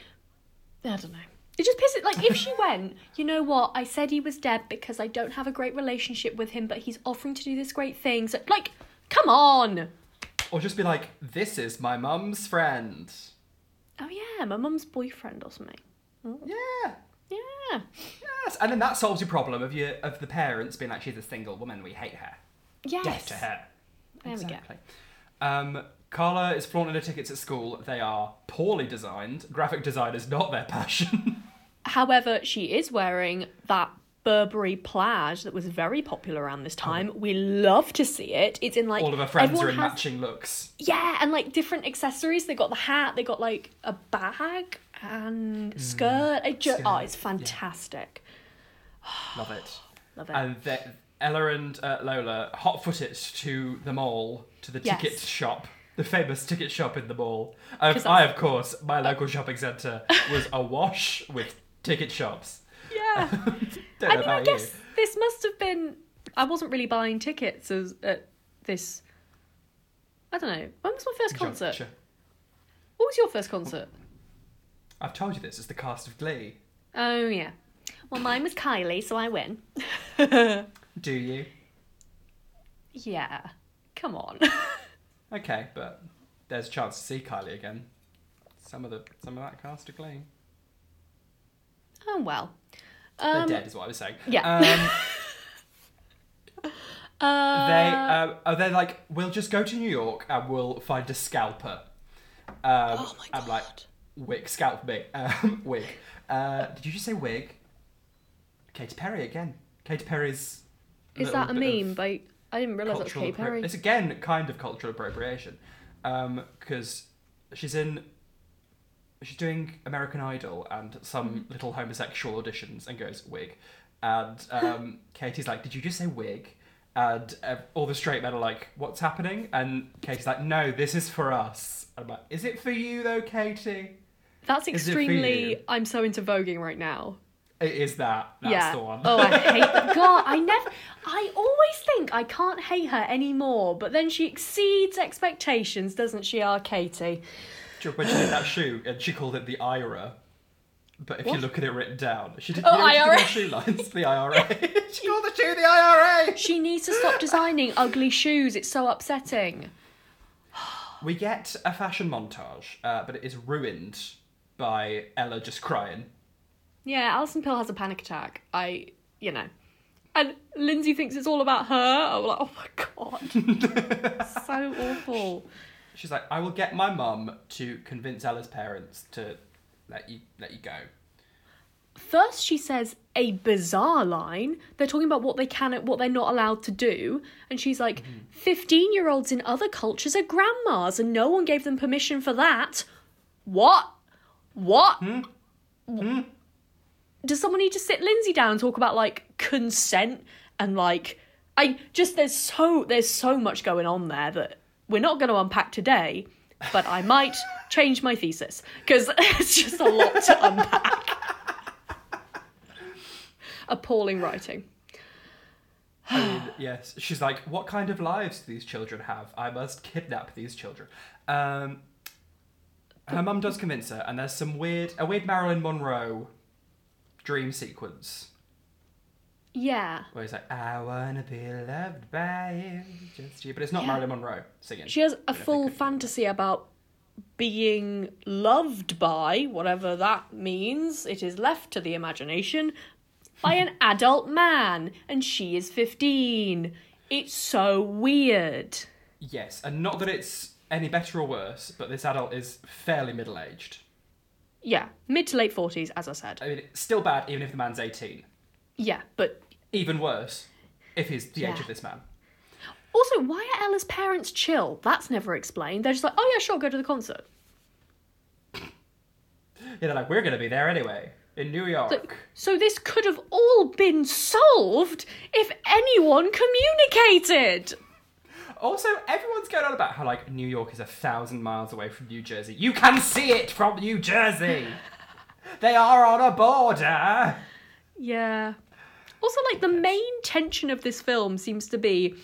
I don't know. It just pisses. Like, if she went, you know what? I said he was dead because I don't have a great relationship with him, but he's offering to do this great thing. So, like, come on. Or just be like, this is my mum's friend. Oh yeah, my mum's boyfriend or something. Yeah. Yeah. Yes. And then that solves your problem of your of the parents being like, she's a single woman, we hate her. Yes. Death to her. There we go. exactly. Um, Carla is flaunting her tickets at school. They are poorly designed. Graphic design is not their passion. However, she is wearing that Burberry plaid that was very popular around this time. We love to see it. It's in like All of her friends are in has- matching looks. Yeah, and like different accessories. They got the hat. They got like a bag and skirt. It ju- Mm. Skirt, oh, it's yeah. fantastic. Love it. Love it. And they, Ella and uh, Lola hot foot it to the mall, to the Yes. ticket shop, the famous ticket shop in the mall. Um, I, of course, my local shopping centre was awash with ticket shops. yeah. I mean, I guess you. this must have been. I wasn't really buying tickets as at this. I don't know. When was my first concert? Juncture. What was your first concert? I've told you this. It's the cast of Glee. Oh yeah. Well, mine was Kylie, so I win. Do you? yeah. Come on. Okay, but there's a chance to see Kylie again. Some of the some of that cast of Glee. oh well. They're Um, dead, is what I was saying. yeah. Um, uh, they um, are they like we'll just go to New York and we'll find a scalper. Um, Oh my I'm like God. Wig scalp me um, wig. Uh, did you just say wig? Katy Perry again. Katy Perry's. Is that a meme? By I didn't realize that was cultural Katy Perry. It's again kind of cultural appropriation, because she's in. She's doing American Idol and some Mm-hmm. little homosexual auditions and goes wig, and um, Katy's like, "Did you just say wig?" And uh, all the straight men are like, "What's happening?" And Katy's like, "No, this is for us." I'm like, "Is it for you though, Katy?" That's Is it for extremely. I'm so into voguing right now. It is that. That's yeah. the one. oh, I hate that. God, I never. I always think I can't hate her anymore, but then she exceeds expectations, doesn't she, our Katy? Do you when she did that shoe and she called it the IRA? But if you look at it written down, she did, Oh, you know, she did IRA. shoe lines, the IRA. she called the shoe the IRA. She needs to stop designing ugly shoes. It's so upsetting. We get a fashion montage, uh, but it is ruined by Ella just crying. Yeah, Alison Pill has a panic attack. I, you know. And Lindsay thinks it's all about her. I'm like, oh my god. so awful. She's like, "I will get my mum to convince Ella's parents to let you let you go." first she says a bizarre line. They're talking about what they can and what they're not allowed to do. And she's like, mm-hmm. 15 year olds in other cultures are grandmas and no one gave them permission for that. What? What? Does someone need to sit Lindsay down and talk about like consent and like I just there's so there's so much going on there that we're not going to unpack today, but I might change my thesis because it's just a lot to unpack. Appalling writing. I mean, yes. She's like, what kind of lives do these children have? I must kidnap these children. Um, her mum does convince her, and there's some weird, a weird Marilyn Monroe dream sequence Yeah. where he's like, I wanna be loved by you, just you. But it's not Yeah. Marilyn Monroe singing. She has a full fantasy about being loved by, whatever that means. It is left to the imagination, by an adult man, and she is 15. It's so weird. Yes, and not that it's any better or worse, but this adult is fairly middle aged. Yeah, mid to late 40s, as I said. I mean, it's still bad even if the man's 18. Yeah, but Even worse if he's the age of this man. also, why are Ella's parents chill? That's never explained. They're just like, oh yeah, sure, go to the concert. Yeah, they're like, we're going to be there anyway, in New York. Like, so this could have all been solved if anyone communicated. Also, everyone's going on about how like New York is a thousand miles away from New Jersey. You can see it from New Jersey. they are on a border. Yeah. Also, like, the main tension of this film seems to be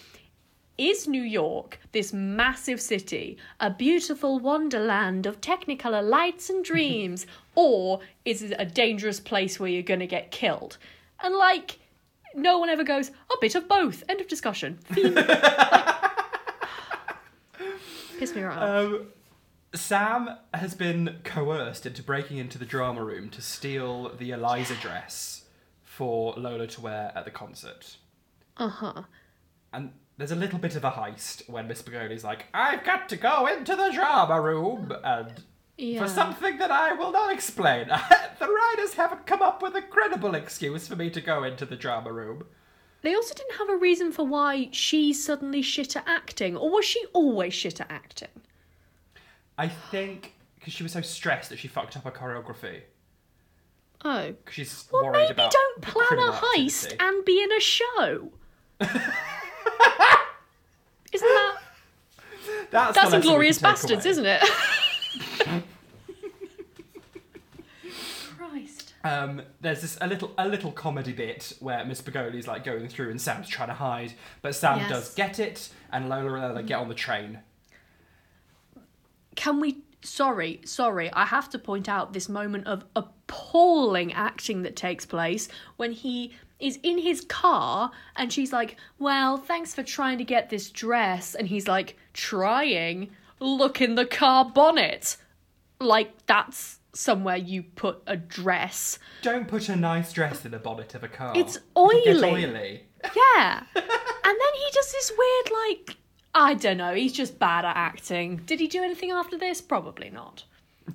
is New York, this massive city, a beautiful wonderland of technicolor lights and dreams, or is it a dangerous place where you're gonna get killed? And, like, no one ever goes, a bit of both. End of discussion. Theme. Like, piss me right off. Um, Sam has been coerced into breaking into the drama room to steal the Eliza dress for Lola to wear at the concert. Uh huh. And there's a little bit of a heist when Miss Baggoli's like, I've got to go into the drama room and Yeah. for something that I will not explain. the writers haven't come up with a credible excuse for me to go into the drama room. They also didn't have a reason for why she's suddenly shit at acting, or was she always shit at acting? I think because she was so stressed that she fucked up her choreography. Oh. Because she's Well, worried maybe about don't plan a heist activity. and be in a show. Isn't that That's, that's Inglourious Basterds, isn't it? Um, there's this a little a little comedy bit where Miss Baggoli's like going through and Sam's trying to hide, but Sam Yes. does get it, and Lola and Lola get on the train. Can we sorry, sorry, I have to point out this moment of appalling acting that takes place when he is in his car and she's like, Well, thanks for trying to get this dress and he's like, trying? Look in the car bonnet. Like that's somewhere you put a dress. Don't put a nice dress in the bonnet of a car. It's It'll get oily. oily. Yeah. and then he does this weird like I don't know, he's just bad at acting. Did he do anything after this? Probably not.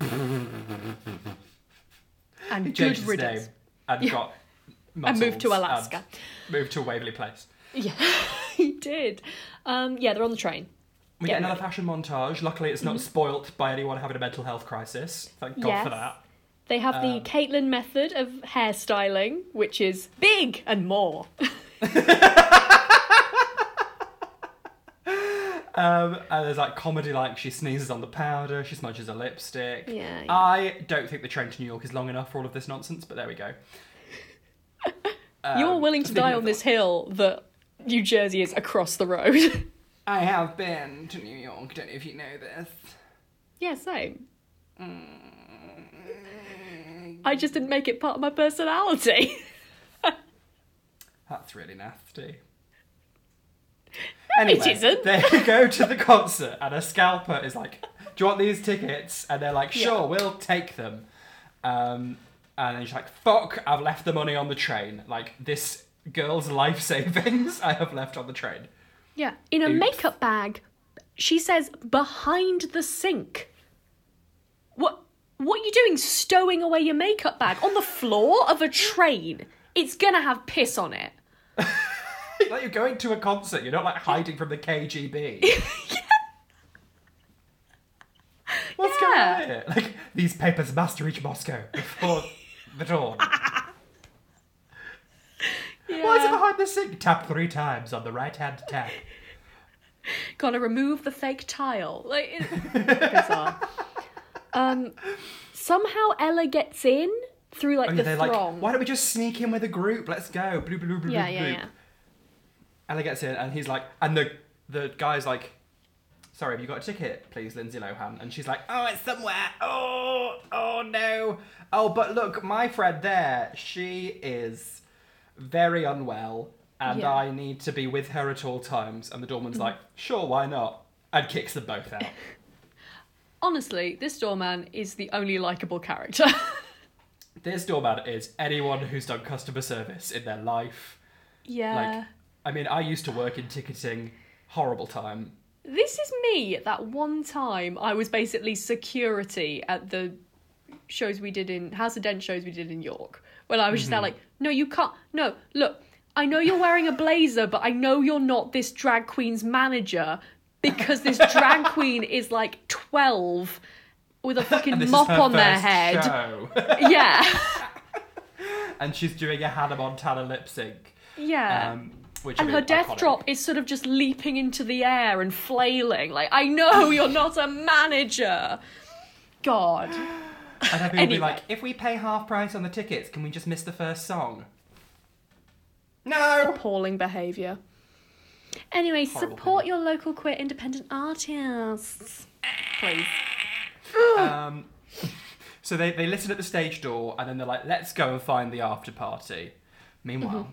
and He good riddance. and got And moved to Alaska. Moved to Waverly Place. Yeah, he did. Um, yeah, they're on the train. We Yeah, get another fashion montage. Luckily, it's not spoilt by anyone having a mental health crisis. Thank God Yes. for that. They have the Um, Caitlyn method of hairstyling, which is big and more. Um, and there's like comedy, like she sneezes on the powder, she smudges her lipstick. Yeah, yeah. I don't think the train to New York is long enough for all of this nonsense, but there we go. You're Um, willing to die on this hill that New Jersey is across the road. I have been to New York. Don't know if you know this. yeah, same. I just didn't make it part of my personality. That's really nasty. No, it isn't. They go to the concert, and a scalper is like, "Do you want these tickets?" And they're like, "Sure, Yeah. we'll take them." Um, and then she's like, "Fuck! I've left the money on the train. Like this girl's life savings, I have left on the train." Yeah, in a Oops. makeup bag. She says behind the sink. What? What are you doing stowing away your makeup bag on the floor of a train? It's gonna have piss on it. like you're going to a concert, you're not like hiding from the KGB. yeah. What's going Yeah. on here? Like these papers must reach Moscow before the dawn. Yeah. Why is it behind the sink? Tap three times on the right hand tap. Gotta remove the fake tile. Like it's bizarre. um, somehow Ella gets in through like Oh, yeah, the they're throng. like, why don't we just sneak in with a group? Let's go. Bloop, bloop, bloop, yeah, bloop, yeah, bloop. yeah. Ella gets in and he's like, and the the guy's like, sorry, have you got a ticket, please, Lindsay Lohan? And she's like, oh, it's somewhere. Oh, oh no. Oh, but look, my friend there, she is very unwell, and Yeah. I need to be with her at all times. And the doorman's mm-hmm. like, sure, why not? And kicks them both out. Honestly, this doorman is the only likable character. this doorman is anyone who's done customer service in their life. yeah. Like, I mean, I used to work in ticketing. Horrible time. This is me that one time I was basically security at the shows we did in House of Dent shows we did in York. When I was just there like, no, you can't no, look, I know you're wearing a blazer, but I know you're not this drag queen's manager because this drag queen is like twelve with a fucking mop on their head. show. Yeah. and she's doing a Hannah Montana lip sync. Yeah. Um, which and her death iconic. drop is sort of just leaping into the air and flailing. Like, I know you're not a manager. God. And then people will be like, if we pay half price on the tickets, can we just miss the first song? No! appalling behaviour. Anyway, Horrible support your local queer independent artists. Please. Um, so they, they listen at the stage door and then they're like, let's go and find the after party. Meanwhile,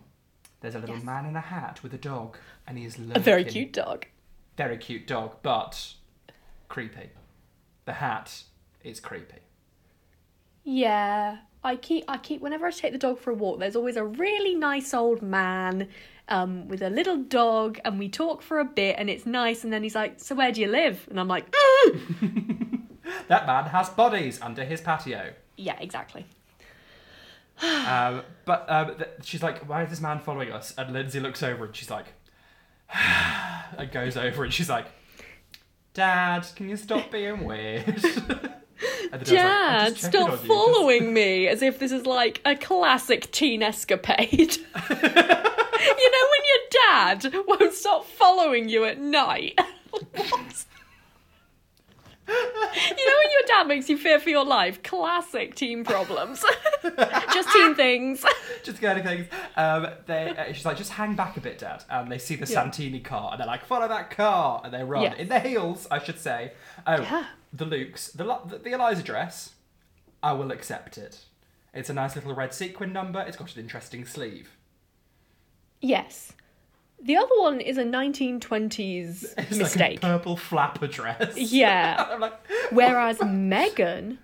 there's a little Yes. man in a hat with a dog and he's lurking. A very cute dog. Very cute dog, but creepy. The hat is creepy. Yeah. I keep I keep whenever I take the dog for a walk, there's always a really nice old man um, with a little dog and we talk for a bit and it's nice and then he's like, So where do you live? And I'm like, "Mm." That man has bodies under his patio. Yeah, exactly. Um, but um, th- she's like, "Why is this man following us?" And Lindsay looks over and she's like, and goes over and she's like, "Dad, can you stop being weird?" dad's like, Dad, stop you, just-" following me as if this is like a classic teen escapade. you know when your dad won't stop following you at night? what? You know when your dad makes you fear for your life? Classic teen problems. Just teen things. Just kind of things. Um, they, uh, she's like, "Just hang back a bit, Dad." And they see the Yeah. Santini car, and they're like, "Follow that car!" And they run Yes. in their heels, I should say. Oh, Yeah. The Luke's, the, the the Eliza dress. I will accept it. It's a nice little red sequin number. It's got an interesting sleeve. Yes. The other one is a 1920s It's mistake. like a purple flapper dress. Yeah. Like, Whereas Megan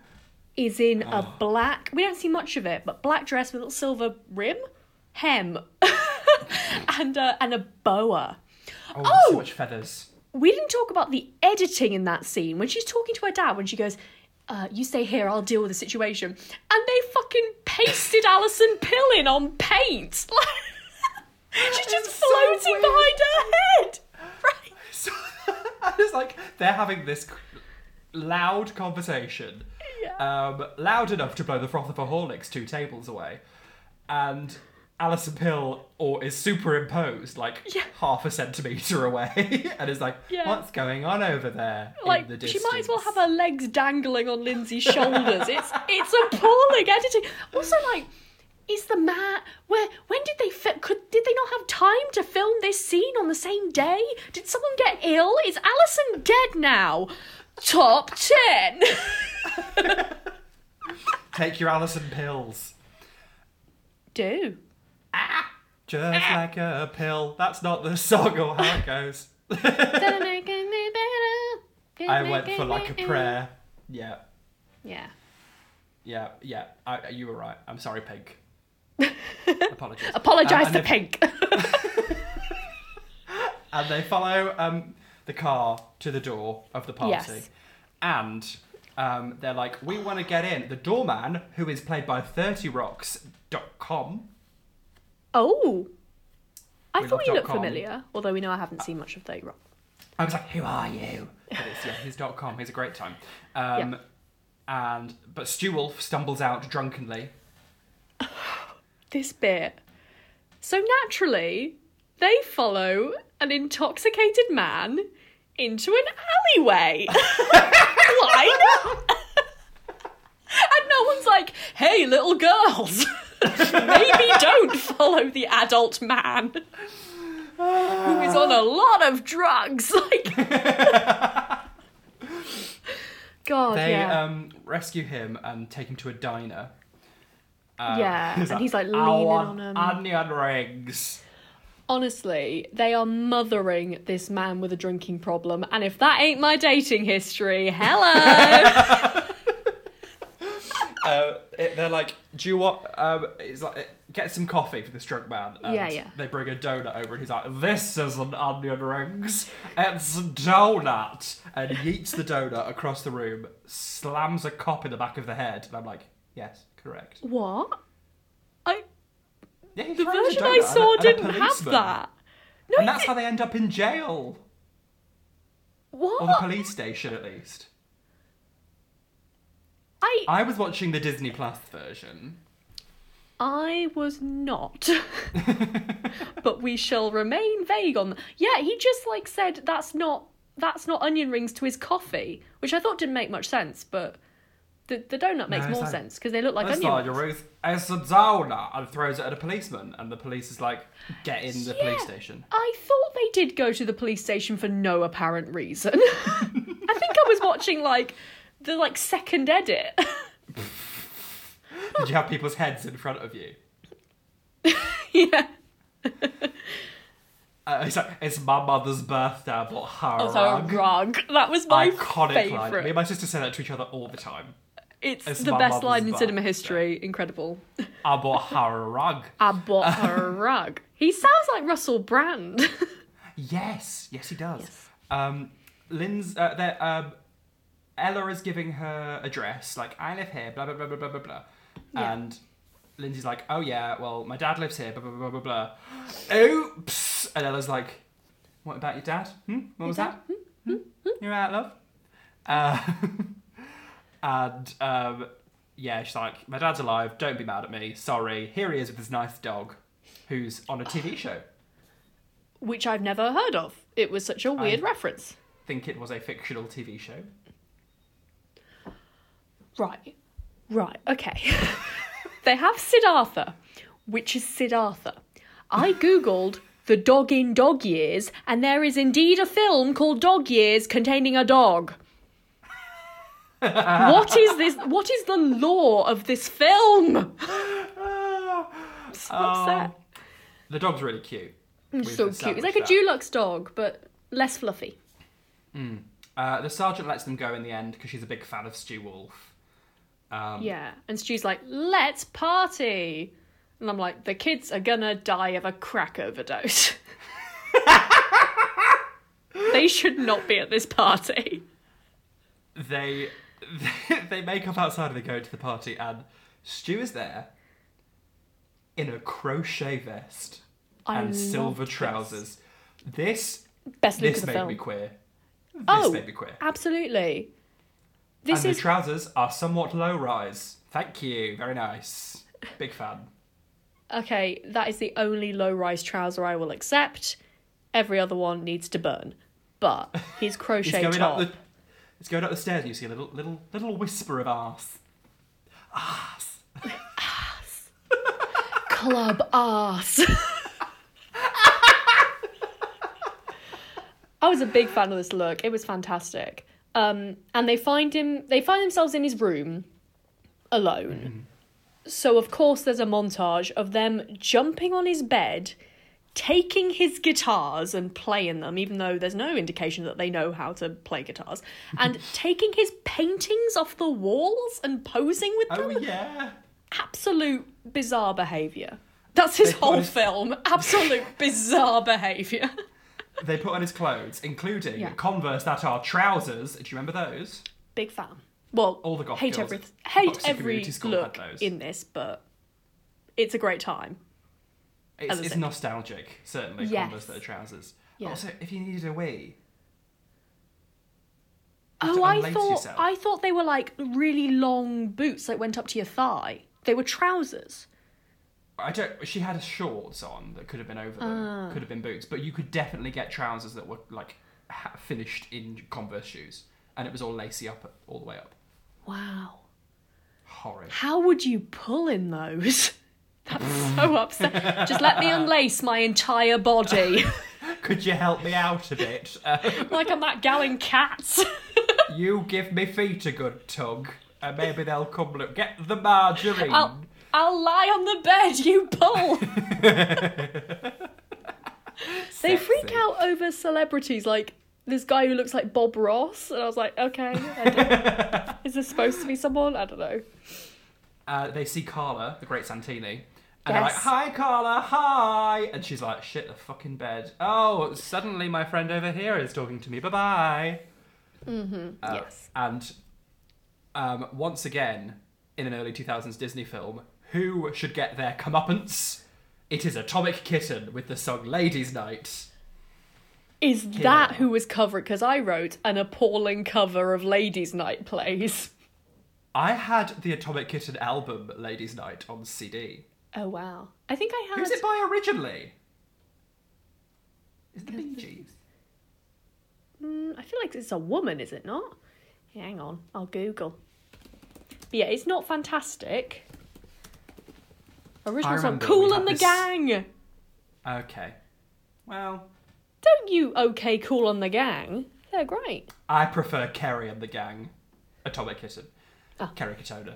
is in Oh. a black, we don't see much of it, but black dress with a little silver rim, hem, and, uh, and a boa. oh, there's so Oh! much feathers. We didn't talk about the editing in that scene when she's talking to her dad when she goes, uh, you stay here, I'll deal with the situation. And they fucking pasted Alison Pill in on paint. Like she's just It's floating weird. behind her head. Right. So, I was like, they're having this loud conversation, um, loud enough to blow the froth of a Horlicks two tables away, and Alison Pill or is superimposed like Yeah. half a centimeter away, and is like, Yeah. "What's going on over there?" in Like the she might as well have her legs dangling on Lindsay's shoulders. It's it's appalling editing. Also, like, is the mat where when did they fi- could did they not have time to film this scene on the same day? Did someone get ill? Is Alison dead now? Top ten. Take your Alison pills. Do Just like a pill. That's not the song or how it goes. I went for like a prayer. Yeah, Yeah. yeah, yeah. I, you were right. I'm sorry, Pink. Apologies. Apologise Um, to and Pink. and they follow um, the car to the door of the party. Yes. And Um, they're like, we want to get in. The doorman, who is played by 30rocks.com, Oh. I We thought you looked familiar, although we know I haven't seen much of 30 Rock. I was like, who are you? But it's, yeah, his dot com. He's a great time. Um, And but Stu Wolff stumbles out drunkenly. This bit. So naturally, they follow an intoxicated man into an alleyway. Why not? and no one's like, hey, little girls, maybe don't follow the adult man who is on a lot of drugs. Like, God, They yeah. um, rescue him and take him to a diner. Uh, Yeah, and he's, like, "I leaning want on him." onion rings. Honestly, they are mothering this man with a drinking problem, and if that ain't my dating history, hello. Uh, it, they're like, do you want? Um, it's like, get some coffee for this drunk man. And Yeah, yeah. They bring a donut over, and he's like, "This isn't onion rings. It's a donut." And he eats the donut across the room, slams a cop in the back of the head, and I'm like, "Yes, correct." what? I Yeah, he the version I saw at a didn't have that. No, and that's how they end up in jail, what? or the police station at least. I I was watching the Disney Plus version. I was not. but we shall remain vague on. Yeah, he just like said that's not that's not onion rings to his coffee, which I thought didn't make much sense, but the the donut makes No, more like- sense because they look like onion rings. Ruth. It's a donut, and throws it at a policeman, and the police is like, "Get in the police station." I thought they did go to the police station for no apparent reason. I think I was watching like the like second edit. Did you have people's heads in front of you? yeah. Uh, it's like, it's my mother's birthday, I bought her a rug. rug. That was my Iconic line. Me and my sister say that to each other all the time. It's, It's the best line in cinema history. Incredible. I bought her a rug. I bought her a rug. He sounds like Russell Brand. Yes, yes, he does. Yes. Um, Lynn's, uh, there, um, Ella is giving her address, like, I live here, blah, blah, blah, blah, blah, blah, blah. Yeah. And Lindsay's like, oh yeah, well, my dad lives here, blah, blah, blah, blah, blah. Oops! And Ella's like, what about your dad? Hmm? What was dad? that? Hmm? You're out, love? Uh, and, um, yeah, she's like, my dad's alive, don't be mad at me, sorry. Here he is with his nice dog, who's on a TV show. Which I've never heard of. It was such a weird I- reference. think it was a fictional TV show. Right. Right. Okay. they have Siddhartha, which is Siddhartha. I googled the dog in dog years, and there is indeed a film called Dog Years containing a dog. what is this? What is the lore of this film? So upset. Oh. The dog's really cute. It's We've so cute. It's like a Dulux dog, but less fluffy. that. Uh, the sergeant lets them go in the end because she's a big fan of Stu Wolff. Um, Yeah, and Stu's like, "Let's party," and I'm like, "The kids are gonna die of a crack overdose. they should not be at this party." They, they make up outside and they go to the party, and Stu is there in a crochet vest I and silver love this. trousers. This Best this made film. me queer. This oh, made me queer. absolutely. This and is the trousers are somewhat low rise. Thank you. Very nice. Big fan. okay. That is the only low-rise trouser I will accept. Every other one needs to burn. But his It's crochet going top. up the it's going up the stairs and you see a little little little whisper of ass. Ass. ass. club ass. I was a big fan of this look. It was fantastic. Um, and they find him. They find themselves in his room, alone. So of course there's a montage of them jumping on his bed, taking his guitars and playing them, even though there's no indication that they know how to play guitars, and taking his paintings off the walls and posing with Oh them Oh yeah. absolute bizarre behavior. That's his They whole film. Absolute bizarre behavior. They put on his clothes, including Yeah. Converse that are trousers. Do you remember those? Big fan. Well, All the goth hate girls every hate every Community School had look in this, but it's a great time. It's, it's nostalgic, certainly. Yes. Converse that are trousers. Yeah. Also, if you needed a wee, Oh, I thought yourself. I thought they were like really long boots that went up to your thigh. They were trousers. I don't. She had shorts on that could have been over them, Ah. could have been boots, but you could definitely get trousers that were like ha- finished in Converse shoes, and it was all lacy up all the way up. Wow. Horrid. How would you pull in those? That's so upset. Just let me unlace my entire body. Could you help me out a bit? Uh, like I'm that gal in cats. you give me feet a good tug, and maybe they'll come. Look, get the margarine. I'll, I'll lie on the bed, you pull. they freak out over celebrities like this guy who looks like Bob Ross, and I was like, okay, is this supposed to be someone? I don't know. Uh, they see Carla, the great Santini, and they're like, "Hi, Carla, hi," and she's like, "Shit, the fucking bed." Oh, suddenly my friend over here is talking to me. Bye bye. Mm-hmm. Uh, yes. And um, once again, in an early 2000s Disney film, who should get their comeuppance? It is Atomic Kitten with the song Ladies' Night. Is that who was covering? Because I wrote an appalling cover of Ladies' Night plays. I had the Atomic Kitten album Ladies' Night on CD. Oh wow! I think I had. Who's it by originally? Is it the Bee Gees? Mm, I feel like it's a woman, is it not? Hang on, I'll Google. But yeah, it's not fantastic. Original song, "Kool and the this- Gang." Okay. Well, Don't you okay, Kool and the Gang? They're great. I prefer Kerry and the Gang. Atomic Kitten. Ah. Kerry Katona.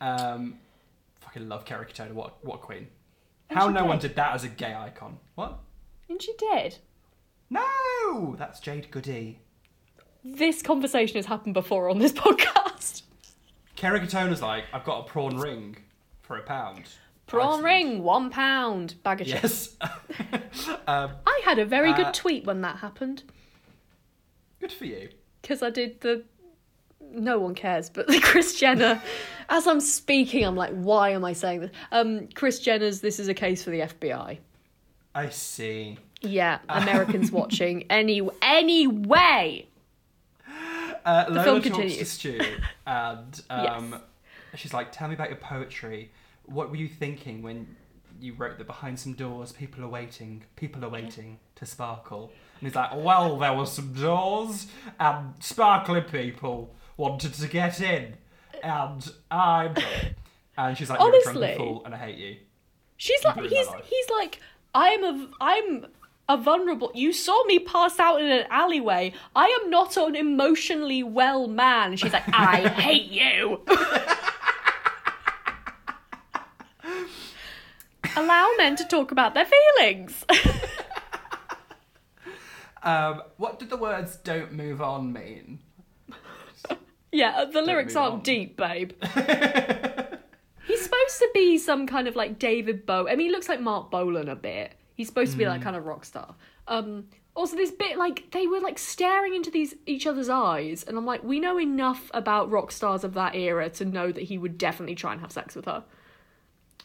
Um, fucking love Kerry Katona. What, what queen. And How no one did that as a gay icon. What? Isn't she dead? No! That's Jade Goody. This conversation has happened before on this podcast. Kerry Katona's like, I've got a prawn ring for a pound. Prawn ring, one pound, bag of chips. Yes. um, I had a very Uh, good tweet when that happened good for you. because I did the. No one cares, but the Kris Jenner. As I'm speaking, I'm like, why am I saying this? Um, Kris Jenner's "This is a case for the FBI." I see. Yeah, Americans watching. Any anyway. Uh, film Lola talks continues. to Stu, and um, she's like, "Tell me about your poetry. What were you thinking when you wrote that behind some doors, people are waiting, people are waiting to sparkle?" And he's like, "Well, there were some doors, and sparkly people wanted to get in, and I'm." And she's like, "You're a drunken Honestly. fool, and I hate you." She's like, ruined my he's life. he's like, I'm a I'm a vulnerable. You saw me pass out in an alleyway. I am not an emotionally well man. She's like, I hate you. Allow men to talk about their feelings. Um, what did the words "don't move on" mean? yeah, the lyrics aren't on. deep, babe. He's supposed to be some kind of like David Bowie. I mean, he looks like Marc Bolan a bit. He's supposed to be Mm. like kind of rock star. Um, also, this bit like they were like staring into these each other's eyes, and I'm like, we know enough about rock stars of that era to know that he would definitely try and have sex with her.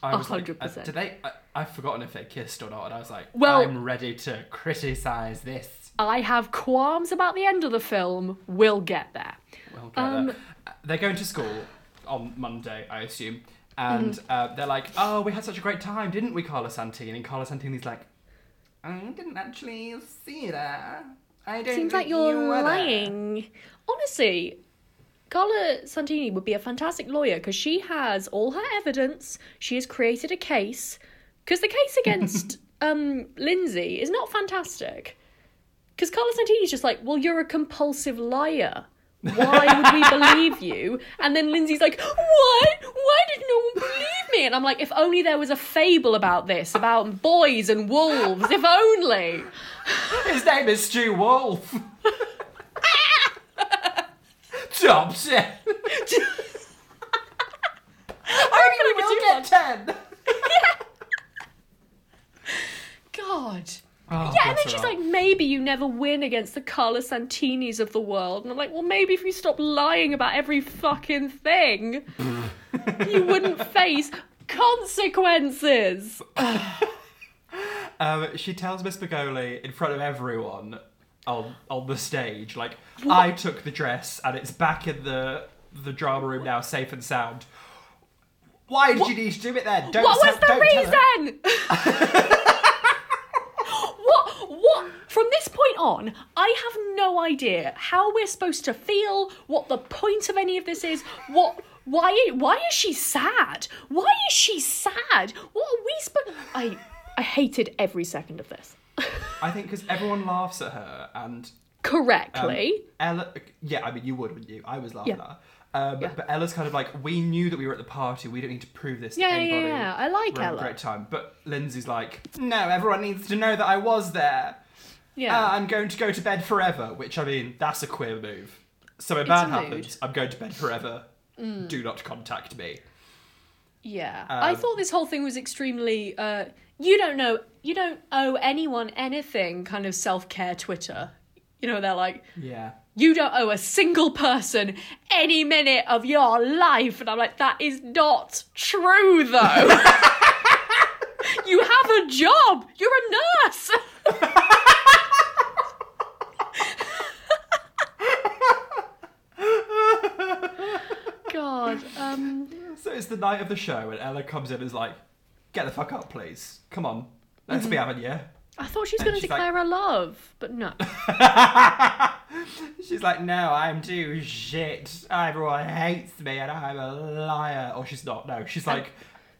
I was like, uh, 100%. did they? I, I've forgotten if they kissed or not, and I was like, Well- I'm ready to criticize this. I have qualms about the end of the film. We'll get there. We'll get Um, there. Uh, They're going to school on Monday, I assume, and Mm. uh, they're like, "Oh, we had such a great time, didn't we, Carla Santini?" And Carla Santini's like, "I didn't actually see that. I don't Seems like you're you were there." lying. Honestly, Carla Santini would be a fantastic lawyer because she has all her evidence. She has created a case. Because the case against um, Lindsay is not fantastic. Because Carla Santini's just like, well, you're a compulsive liar. Why would we believe you? And then Lindsay's like, what? Why did no one believe me? And I'm like, if only there was a fable about this, about boys and wolves. If only. His name is Stu Wolff. Top ten. I We'll get ten. God. Oh, Yeah, and then she's like, maybe you never win against the Carla Santinis of the world. And I'm like, well, maybe if you stop lying about every fucking thing, you wouldn't face consequences. Um, she tells Miss Baggoli in front of everyone on on the stage, like, I took the dress and it's back in the the drama room now, safe and sound. Why did you need to do it then? Don't what tell- was the don't tell her. reason? what? What? From this point on, I have no idea how we're supposed to feel. What the point of any of this is? What? Why? Why is she sad? Why is she sad? What are we supposed? I I hated every second of this. I think because everyone laughs at her and um, Correctly. Ella. Yeah, I mean, you would, wouldn't you? I was laughing Yeah. at her. Um, Yeah. But Ella's kind of like, we knew that we were at the party. We don't need to prove this Yeah, yeah, anybody. yeah. I like We're having Ella. a great time. But Lindsay's like, no, everyone needs to know that I was there. yeah. Ah, I'm going to go to bed forever, which I mean, that's a queer move. Bad a mood. Mm. happens, I'm going to bed forever. Do not contact me. Yeah. I Um, thought this whole thing was extremely uh you don't know you don't owe anyone anything kind of self-care Twitter. You know, they're like, Yeah. you don't owe a single person any minute of your life. And I'm like, that is not true though. you have a job. You're a nurse. God. Um So it's the night of the show, and Ella comes in and is like, get the fuck up, please. Come on. Let's Mm-hmm. be having you. I thought she was going to she's like- declare her love, but no. She's like, no, I'm too shit. Everyone hates me and I'm a liar. Or she's not, no. She's like,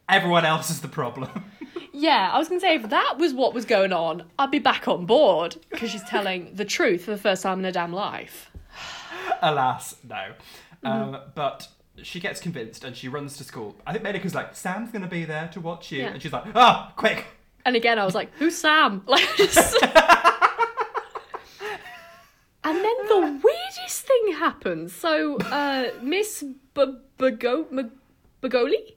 everyone else is the problem. Yeah, I was going to say, if that was what was going on, I'd be back on board because she's telling the truth for the first time in her damn life. Alas, no. Mm-hmm. Um, but she gets convinced and she runs to school. I think Medica's like, Sam's going to be there to watch you. Yeah. And she's like, ah, quick. And again, I was like, who's Sam? Like, and then the weirdest thing happens. So, uh, Miss B- Bago- M- Baggoli?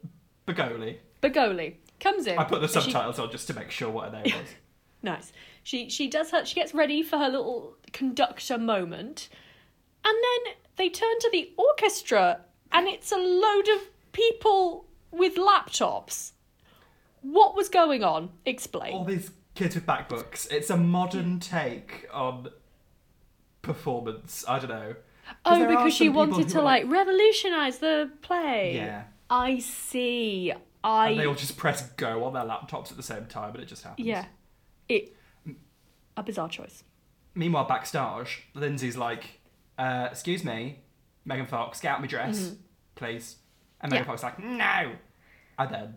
Baggoli comes in. I put the and she- subtitles on just to make sure what her name was. Nice. She she does her she gets ready for her little conductor moment. And then they turn to the orchestra and it's a load of people with laptops. What was going on? Explain. All these kids with MacBooks. It's a modern take on performance. I don't know. oh, because she wanted to are like revolutionize the play. Yeah. I see. I. And they all just press go on their laptops at the same time, and it just happens. yeah. It a bizarre choice. Meanwhile, backstage, Lindsay's like, uh, "Excuse me, Megan Fox, get out my dress, please." And Megan Mm-hmm. Yeah. Fox is like, "No," and then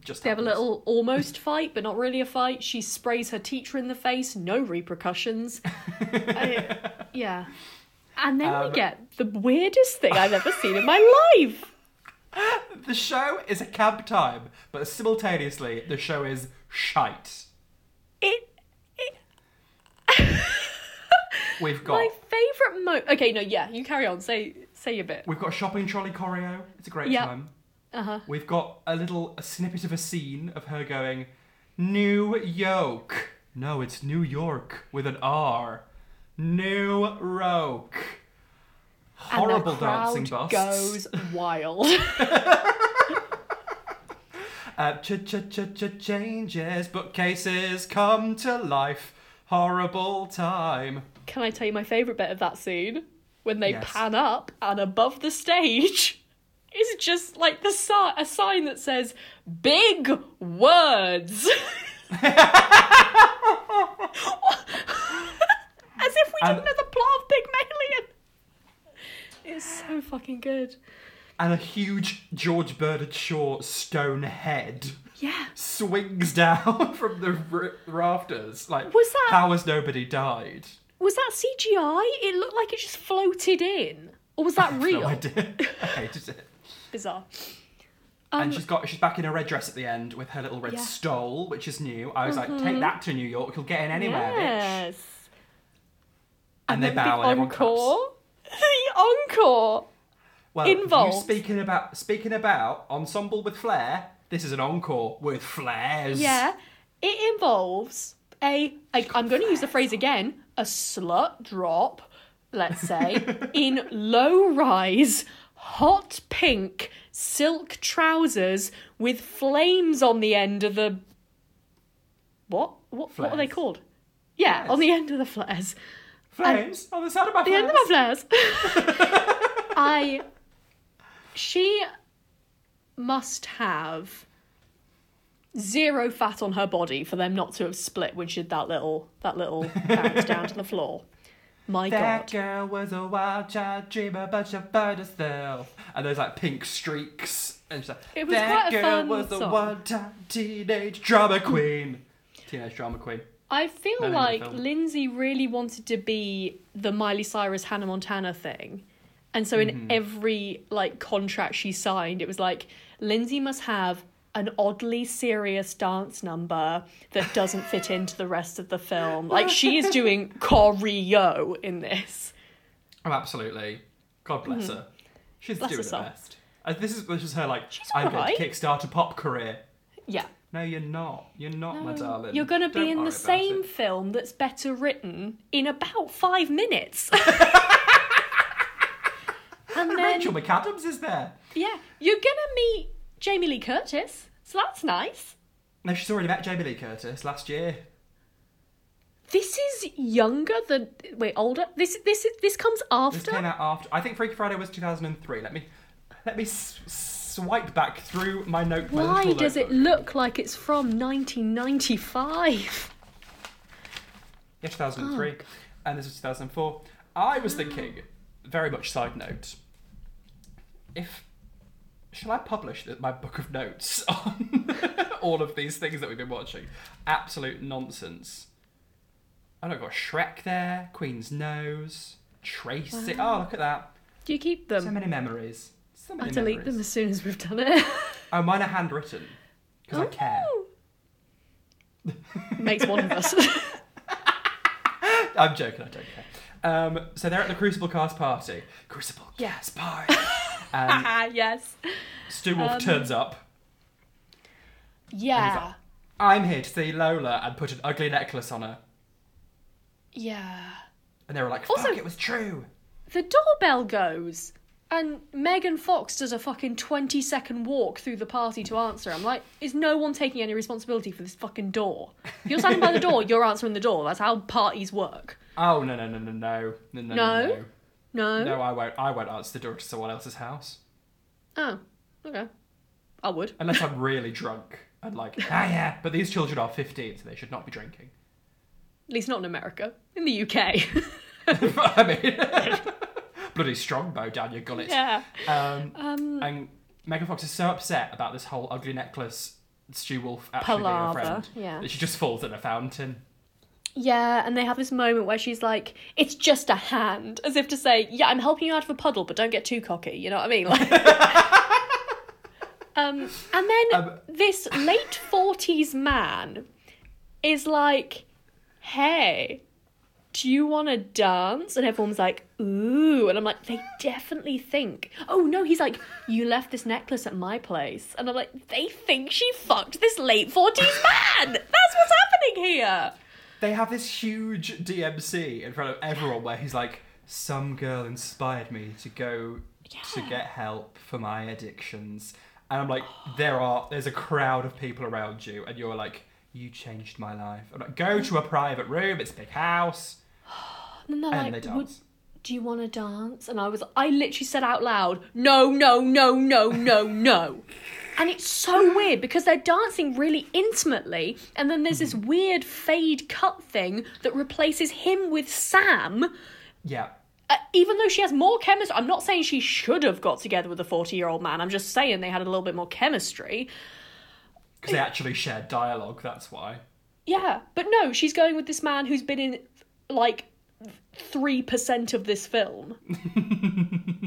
just They have a little almost fight, but not really a fight. She sprays her teacher in the face, no repercussions. I- yeah. And then Um, we get the weirdest thing I've ever seen in my life. The show is a camp time, but simultaneously, the show is shite. It. it We've got my favourite mo. Okay, no, yeah, you carry on. Say say a bit. we've got shopping trolley choreo. It's a great Yep. time. Uh huh. We've got a little a snippet of a scene of her going, New York. No, it's New York with an R. New Roke. Horrible and the crowd dancing busts. goes wild. Uh, ch ch ch ch changes, bookcases come to life. Horrible time. Can I tell you my favourite bit of that scene? When they Yes. pan up and above the stage is just like the si- a sign that says "big words." As if we And- didn't know the plot of Pygmalion. It's so fucking good. And a huge George Bernard Shaw stone head Yeah. swings down from the r- rafters. Like, Was that- how has nobody died? Was that CGI? It looked like it just floated in. Or was that real? No idea. I hated it. Bizarre. and Um, she's got she's back in her red dress at the end with her little red Yeah. stole, which is new. I was like, take that to New York, you'll get in anywhere, bitch. yes. And, they bow the and encore. The encore. Well, you involved. speaking about speaking about ensemble with flair. This is an encore with flares. Yeah. It involves a, a I'm going to use the phrase again, a slut drop, let's say, in low rise, hot pink silk trousers with flames on the end of the what? What, what are they called? Yeah, Flares. on the end of the flares. Flames on the side of my The flares. end of my flares. I. She must have zero fat on her body for them not to have split when she did that little that little bounce down to the floor. My That God. girl was a wild child dreamer, but she found herself. And there's like pink streaks. And she's like, It was that quite a girl fun was a one-time teenage drama queen. teenage drama queen. I feel No name of the like. Lindsay really wanted to be the Miley Cyrus Hannah Montana thing. And so in Mm-hmm. every like contract she signed, it was like Lindsay must have an oddly serious dance number that doesn't fit into the rest of the film. Like she is doing choreo in this. Oh, absolutely. God bless her. She's. Bless doing her her best. Uh, this is this is her like. She's I'm going to kickstart a pop career. Yeah. No, you're not. You're not, my darling. You're going to be in the same it. film that's better written in about five minutes. and then, Rachel McAdams is there. yeah, you're going to meet Jamie Lee Curtis. So that's nice. No, she's already met Jamie Lee Curtis last year. This is younger than wait older. This this this comes This after. came out after. I think Freaky Friday was 2003. Let me let me s- swipe back through my note. Why little does it look like it's from 1995? Yeah, 2003. Oh. And this was 2004. I was thinking, very much side note, if. Shall I publish my book of notes on all of these things that we've been watching? Absolute nonsense. Oh, I've got Shrek there, Queen's Nose, Tracy. Oh, look at that. Do you keep them? So many memories. So I'll delete memories. them as soon as we've done it. Oh, mine are handwritten. Because I care. Makes one of us. I'm joking, I don't care. Um, so they're at the Crucible cast party. Crucible cast party. And yes. Stu Wolff Um, turns up. Yeah. I'm here to see Lola and put an ugly necklace on her. Yeah. And they were like, fuck, Also- it was true. The doorbell goes, and Megan Fox does a fucking 20 second walk through the party to answer. I'm like, is no one taking any responsibility for this fucking door? If you're standing by the door, you're answering the door. That's how parties work. Oh, no, no, no, no, no. No, no, No? no. No. No? I won't. I won't answer the door to someone else's house. Oh, okay. I would. Unless I'm really drunk and like, ah, yeah. But these children are 15, so they should not be drinking. At least not in America. In the UK. I mean, bloody strongbow down your gullet. yeah. Um, Um, and Megan Fox is so upset about this whole ugly necklace Stu Wolff actually being a friend yeah. that she just falls in a fountain. Yeah, and they have this moment where she's like, it's just a hand. As if to say, yeah, I'm helping you out of a puddle, but don't get too cocky. You know what I mean? Like, um, and then Um, this late 40s man is like, hey, do you want to dance? And everyone's like, ooh. And I'm like, they definitely think. Oh, no, he's like, you left this necklace at my place. And I'm like, they think she fucked this late 40s man. That's what's happening here. They have this huge DMC in front of everyone where he's like, some girl inspired me to go to get help for my addictions. And I'm like, there are, there's a crowd of people around you, and you're like, you changed my life. I'm like, go to a private room, it's a big house. And And like, they "Would- dance. do you want to dance? And I was, I literally said out loud, no, no, no, no, no, no. And it's so weird because they're dancing really intimately, and then there's this weird fade cut thing that replaces him with Sam. Yeah. Uh, even though she has more chemistry, I'm not saying she should have got together with a 40 year old man. I'm just saying they had a little bit more chemistry. Because they actually shared dialogue, that's why. Yeah, but no, she's going with this man who's been in like three percent of this film,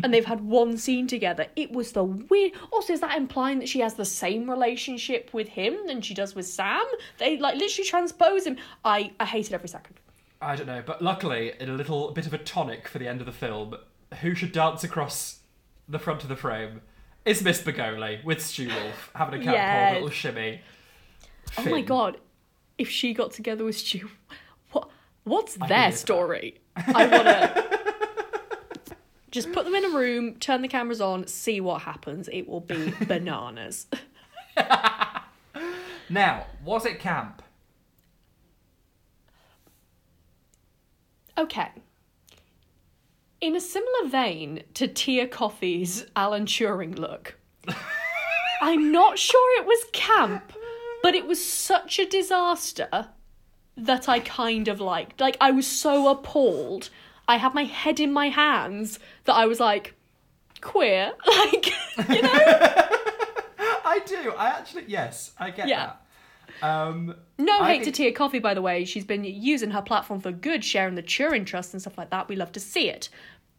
and they've had one scene together. It was the weird. Also, is that implying that she has the same relationship with him than she does with Sam? They like literally transpose him. I I hated every second. I don't know, but luckily, in a little bit of a tonic for the end of the film, who should dance across the front of the frame is Miss Baggoli with Stu Wolff having a couple Yes. little shimmy. Oh my god. if she got together with Stu, what's I'd their story? I wanna just put them in a room, turn the cameras on, see what happens. It will be bananas. Now, was it camp? Okay. In a similar vein to Tia Kofi's Alan Turing look, I'm not sure it was camp, but it was such a disaster that I kind of liked. Like, I was so appalled. I had my head in my hands that I was like, queer. Like, you know? I do. I actually yes, I get Yeah. that. Um, No I hate to think- Tia Kofi, by the way. She's been using her platform for good, sharing the Turing Trust and stuff like that. We love to see it.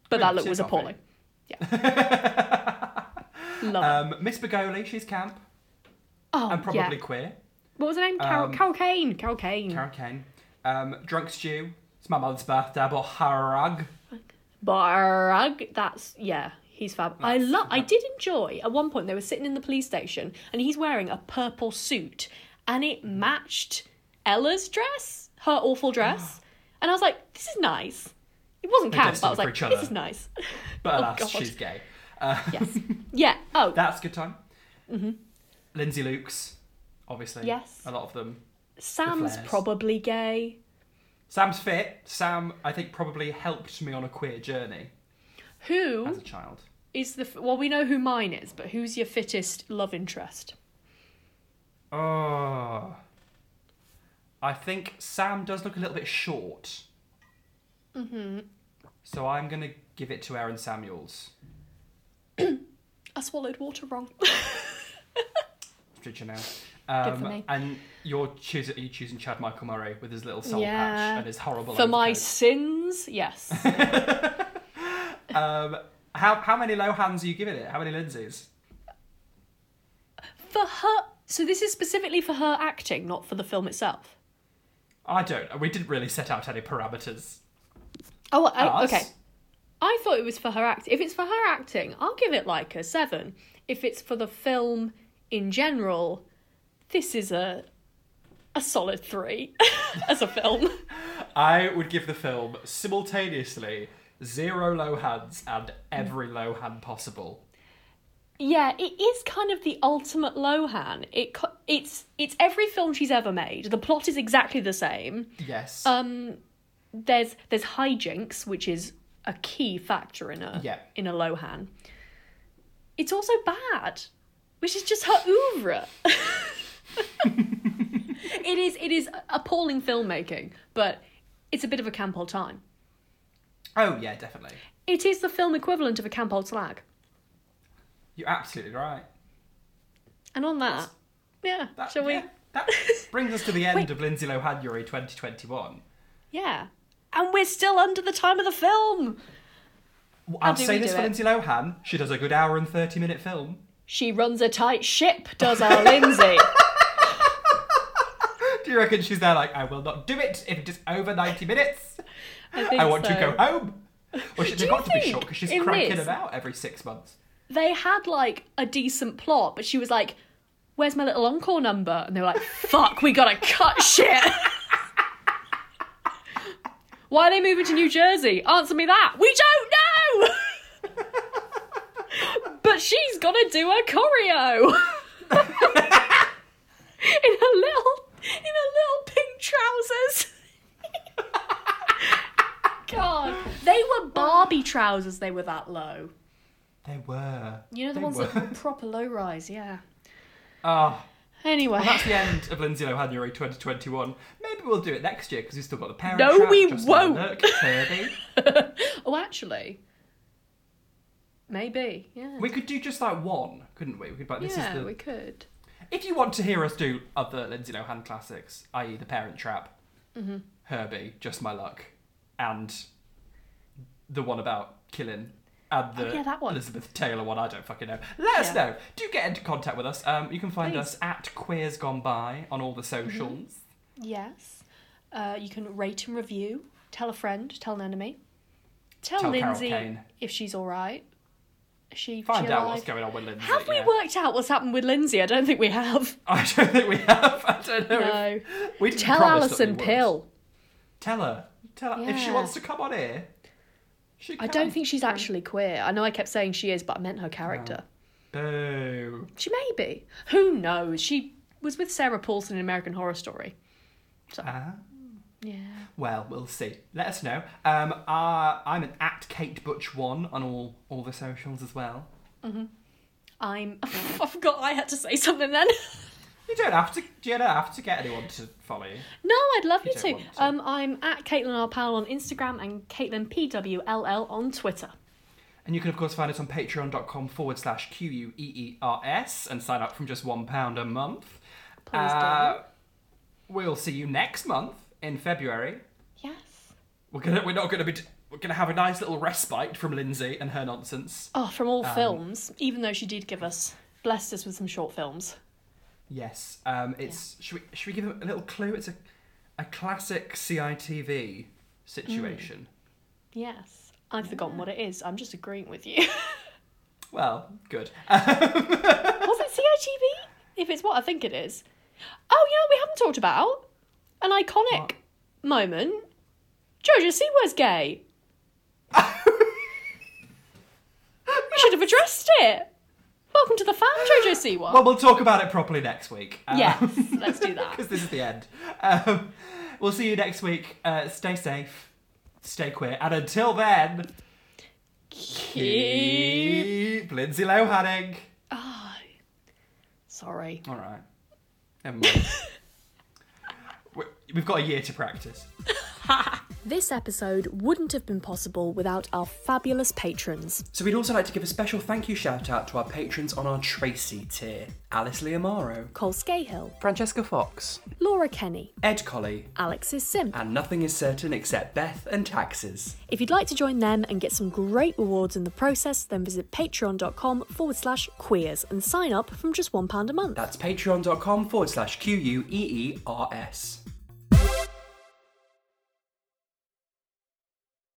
But Good, that look was appalling. Yeah. love it. um, Miss Baggoli, she's camp Oh, and probably yeah. queer. What was her name? Carol, um, Carol Kane. Carol Kane. Karen Kane. Um, Drunk Stu. It's my mother's birthday. I bought harag. Barag. That's yeah. He's fab. I That's love. I did enjoy. At one point, they were sitting in the police station, and he's wearing a purple suit, and it matched Ella's dress, her awful dress, and I was like, "This is nice." It wasn't camp, but I was like, "This other. is nice." But Oh, alas, God. she's gay. Uh, yes. Yeah. Oh. That's a good time. Mm-hmm. Lindsay Lukes, obviously. Yes. A lot of them. Sam's flares. probably gay. Sam's fit. Sam, I think, probably helped me on a queer journey Who as a child. is the? Well, we know who mine is, but who's your fittest love interest? Oh. I think Sam does look a little bit short. Mm-hmm. So I'm going to give it to Aaron Samuels. I swallowed water wrong. Did you know? Good Um, for me. And you're choosing, are you choosing Chad Michael Murray with his little soul Yeah. patch and his horrible For my sins, yes. Um, how, how many Lohans are you giving it? How many Lindsays? for her, so this is specifically for her acting, not for the film itself. I don't. We didn't really set out any parameters. Oh, I, okay. I thought it was for her act. If it's for her acting, I'll give it like a seven. If it's for the film in general, this is a a solid three as a film. I would give the film simultaneously zero Lohans and every Lohan possible. Yeah, it is kind of the ultimate Lohan. It it's it's every film she's ever made. The plot is exactly the same. Yes. Um, there's there's hijinks, which is a key factor in a Yeah. in a Lohan. It's also bad, which is just her oeuvre. it is it is appalling filmmaking, but it's a bit of a camp old time. oh yeah, definitely. It is the film equivalent of a camp old slag. You're absolutely right. And on that, yeah, That, shall we? yeah, that brings us to the end of Lindsay Lohan Lohanuary 2021. Yeah. And we're still under the time of the film. I'll do say this for it? Lindsay Lohan: she does a good hour and 30 minute film. She runs a tight ship, does our Lindsay. Do you reckon she's there like, I will not do it if it is over 90 minutes? I I want to go home. Well, she's got to be short because she's cranking this- them out every six months. They had like a decent plot, but she was like, Where's my little encore number? And they were like, Fuck, we gotta cut shit. Why are they moving to New Jersey? Answer me that. We don't know! but she's gotta do a choreo. in her little in her little pink trousers. God. They were Barbie trousers, they were that low. They were. You know the They ones that were proper low rise, yeah. Oh, Anyway. well, that's the end of Lindsay Lohanuary 2021. Maybe we'll do it next year because we've still got the parent No, trap, we Just won't. Kirby. oh, actually, maybe. Yeah. We could do just like one, couldn't we? We could like, this yeah, is the. we could. If you want to hear us do other Lindsay Lohan classics, i.e., The Parent Trap, Mm-hmm. Herbie, Just My Luck, and the one about killing, and the Oh, yeah, that one. Elizabeth Taylor one, I don't fucking know. Let us know. Do get into contact with us. Um, you can find Please. us at Queers Gone By on all the socials. Yes. Uh, you can rate and review. Tell a friend. Tell an enemy. Tell, Tell Lindsay if she's all right. She Find she out alive? what's going on with Lindsay. Have we yeah. worked out what's happened with Lindsay? I don't think we have. I don't think we have. I don't know. No. if- we Tell promise that we Alison. Pill. Tell her. Tell her if she wants to come on here. She I don't think she's actually queer. I know I kept saying she is, but I meant her character. Boo. She may be. Who knows? She was with Sarah Paulson in American Horror Story. Ah. Yeah. Well, we'll see. Let us know. Um, uh, I'm an at Kate Butch one on all all the socials as well. I'm. I forgot I had to say something then. You don't have to. You don't have to get anyone to follow you. no, I'd love you don't to. to. Um, I'm at Caitlin R. Powell on Instagram and Caitlin PWLL on Twitter. And you can, of course, find us on patreon.com forward slash Q U E E R S and sign up from just £1 a month. Please Uh, we'll see you next month in February. Yes. We're gonna we're not gonna be we're gonna have a nice little respite from Lindsay and her nonsense. Oh, from all Um, films, even though she did give us, blessed us with some short films. Yes. Um it's should we should we give them a little clue? It's a a classic CITV situation. Yes. I've forgotten what it is. I'm just agreeing with you. Well, good. Was it CITV? If it's what I think it is. Oh, you know what we haven't talked about? An iconic What? moment. Jojo Siwa's gay. we should have addressed it. Welcome to the fan, Jojo Siwa. well, we'll talk about it properly next week. Um, yes, let's do that. because this is the end. Um, we'll see you next week. Uh, stay safe, stay queer, and until then, Keep. keep Lindsay Lohaning. Oh, sorry. All right, never mind. We- We've got a year to practice. This episode wouldn't have been possible without our fabulous patrons. So we'd also like to give a special thank you shout out to our patrons on our Tracy tier: Alice Leomaro, Cole Scahill, Francesca Fox, Laura Kenny, Ed Colley, Alex's Sim. and nothing is certain except Beth and taxes. If you'd like to join them and get some great rewards in the process, then visit patreon.com forward slash queers and sign up from just £1 a month. That's patreon.com forward slash Q U E E R S.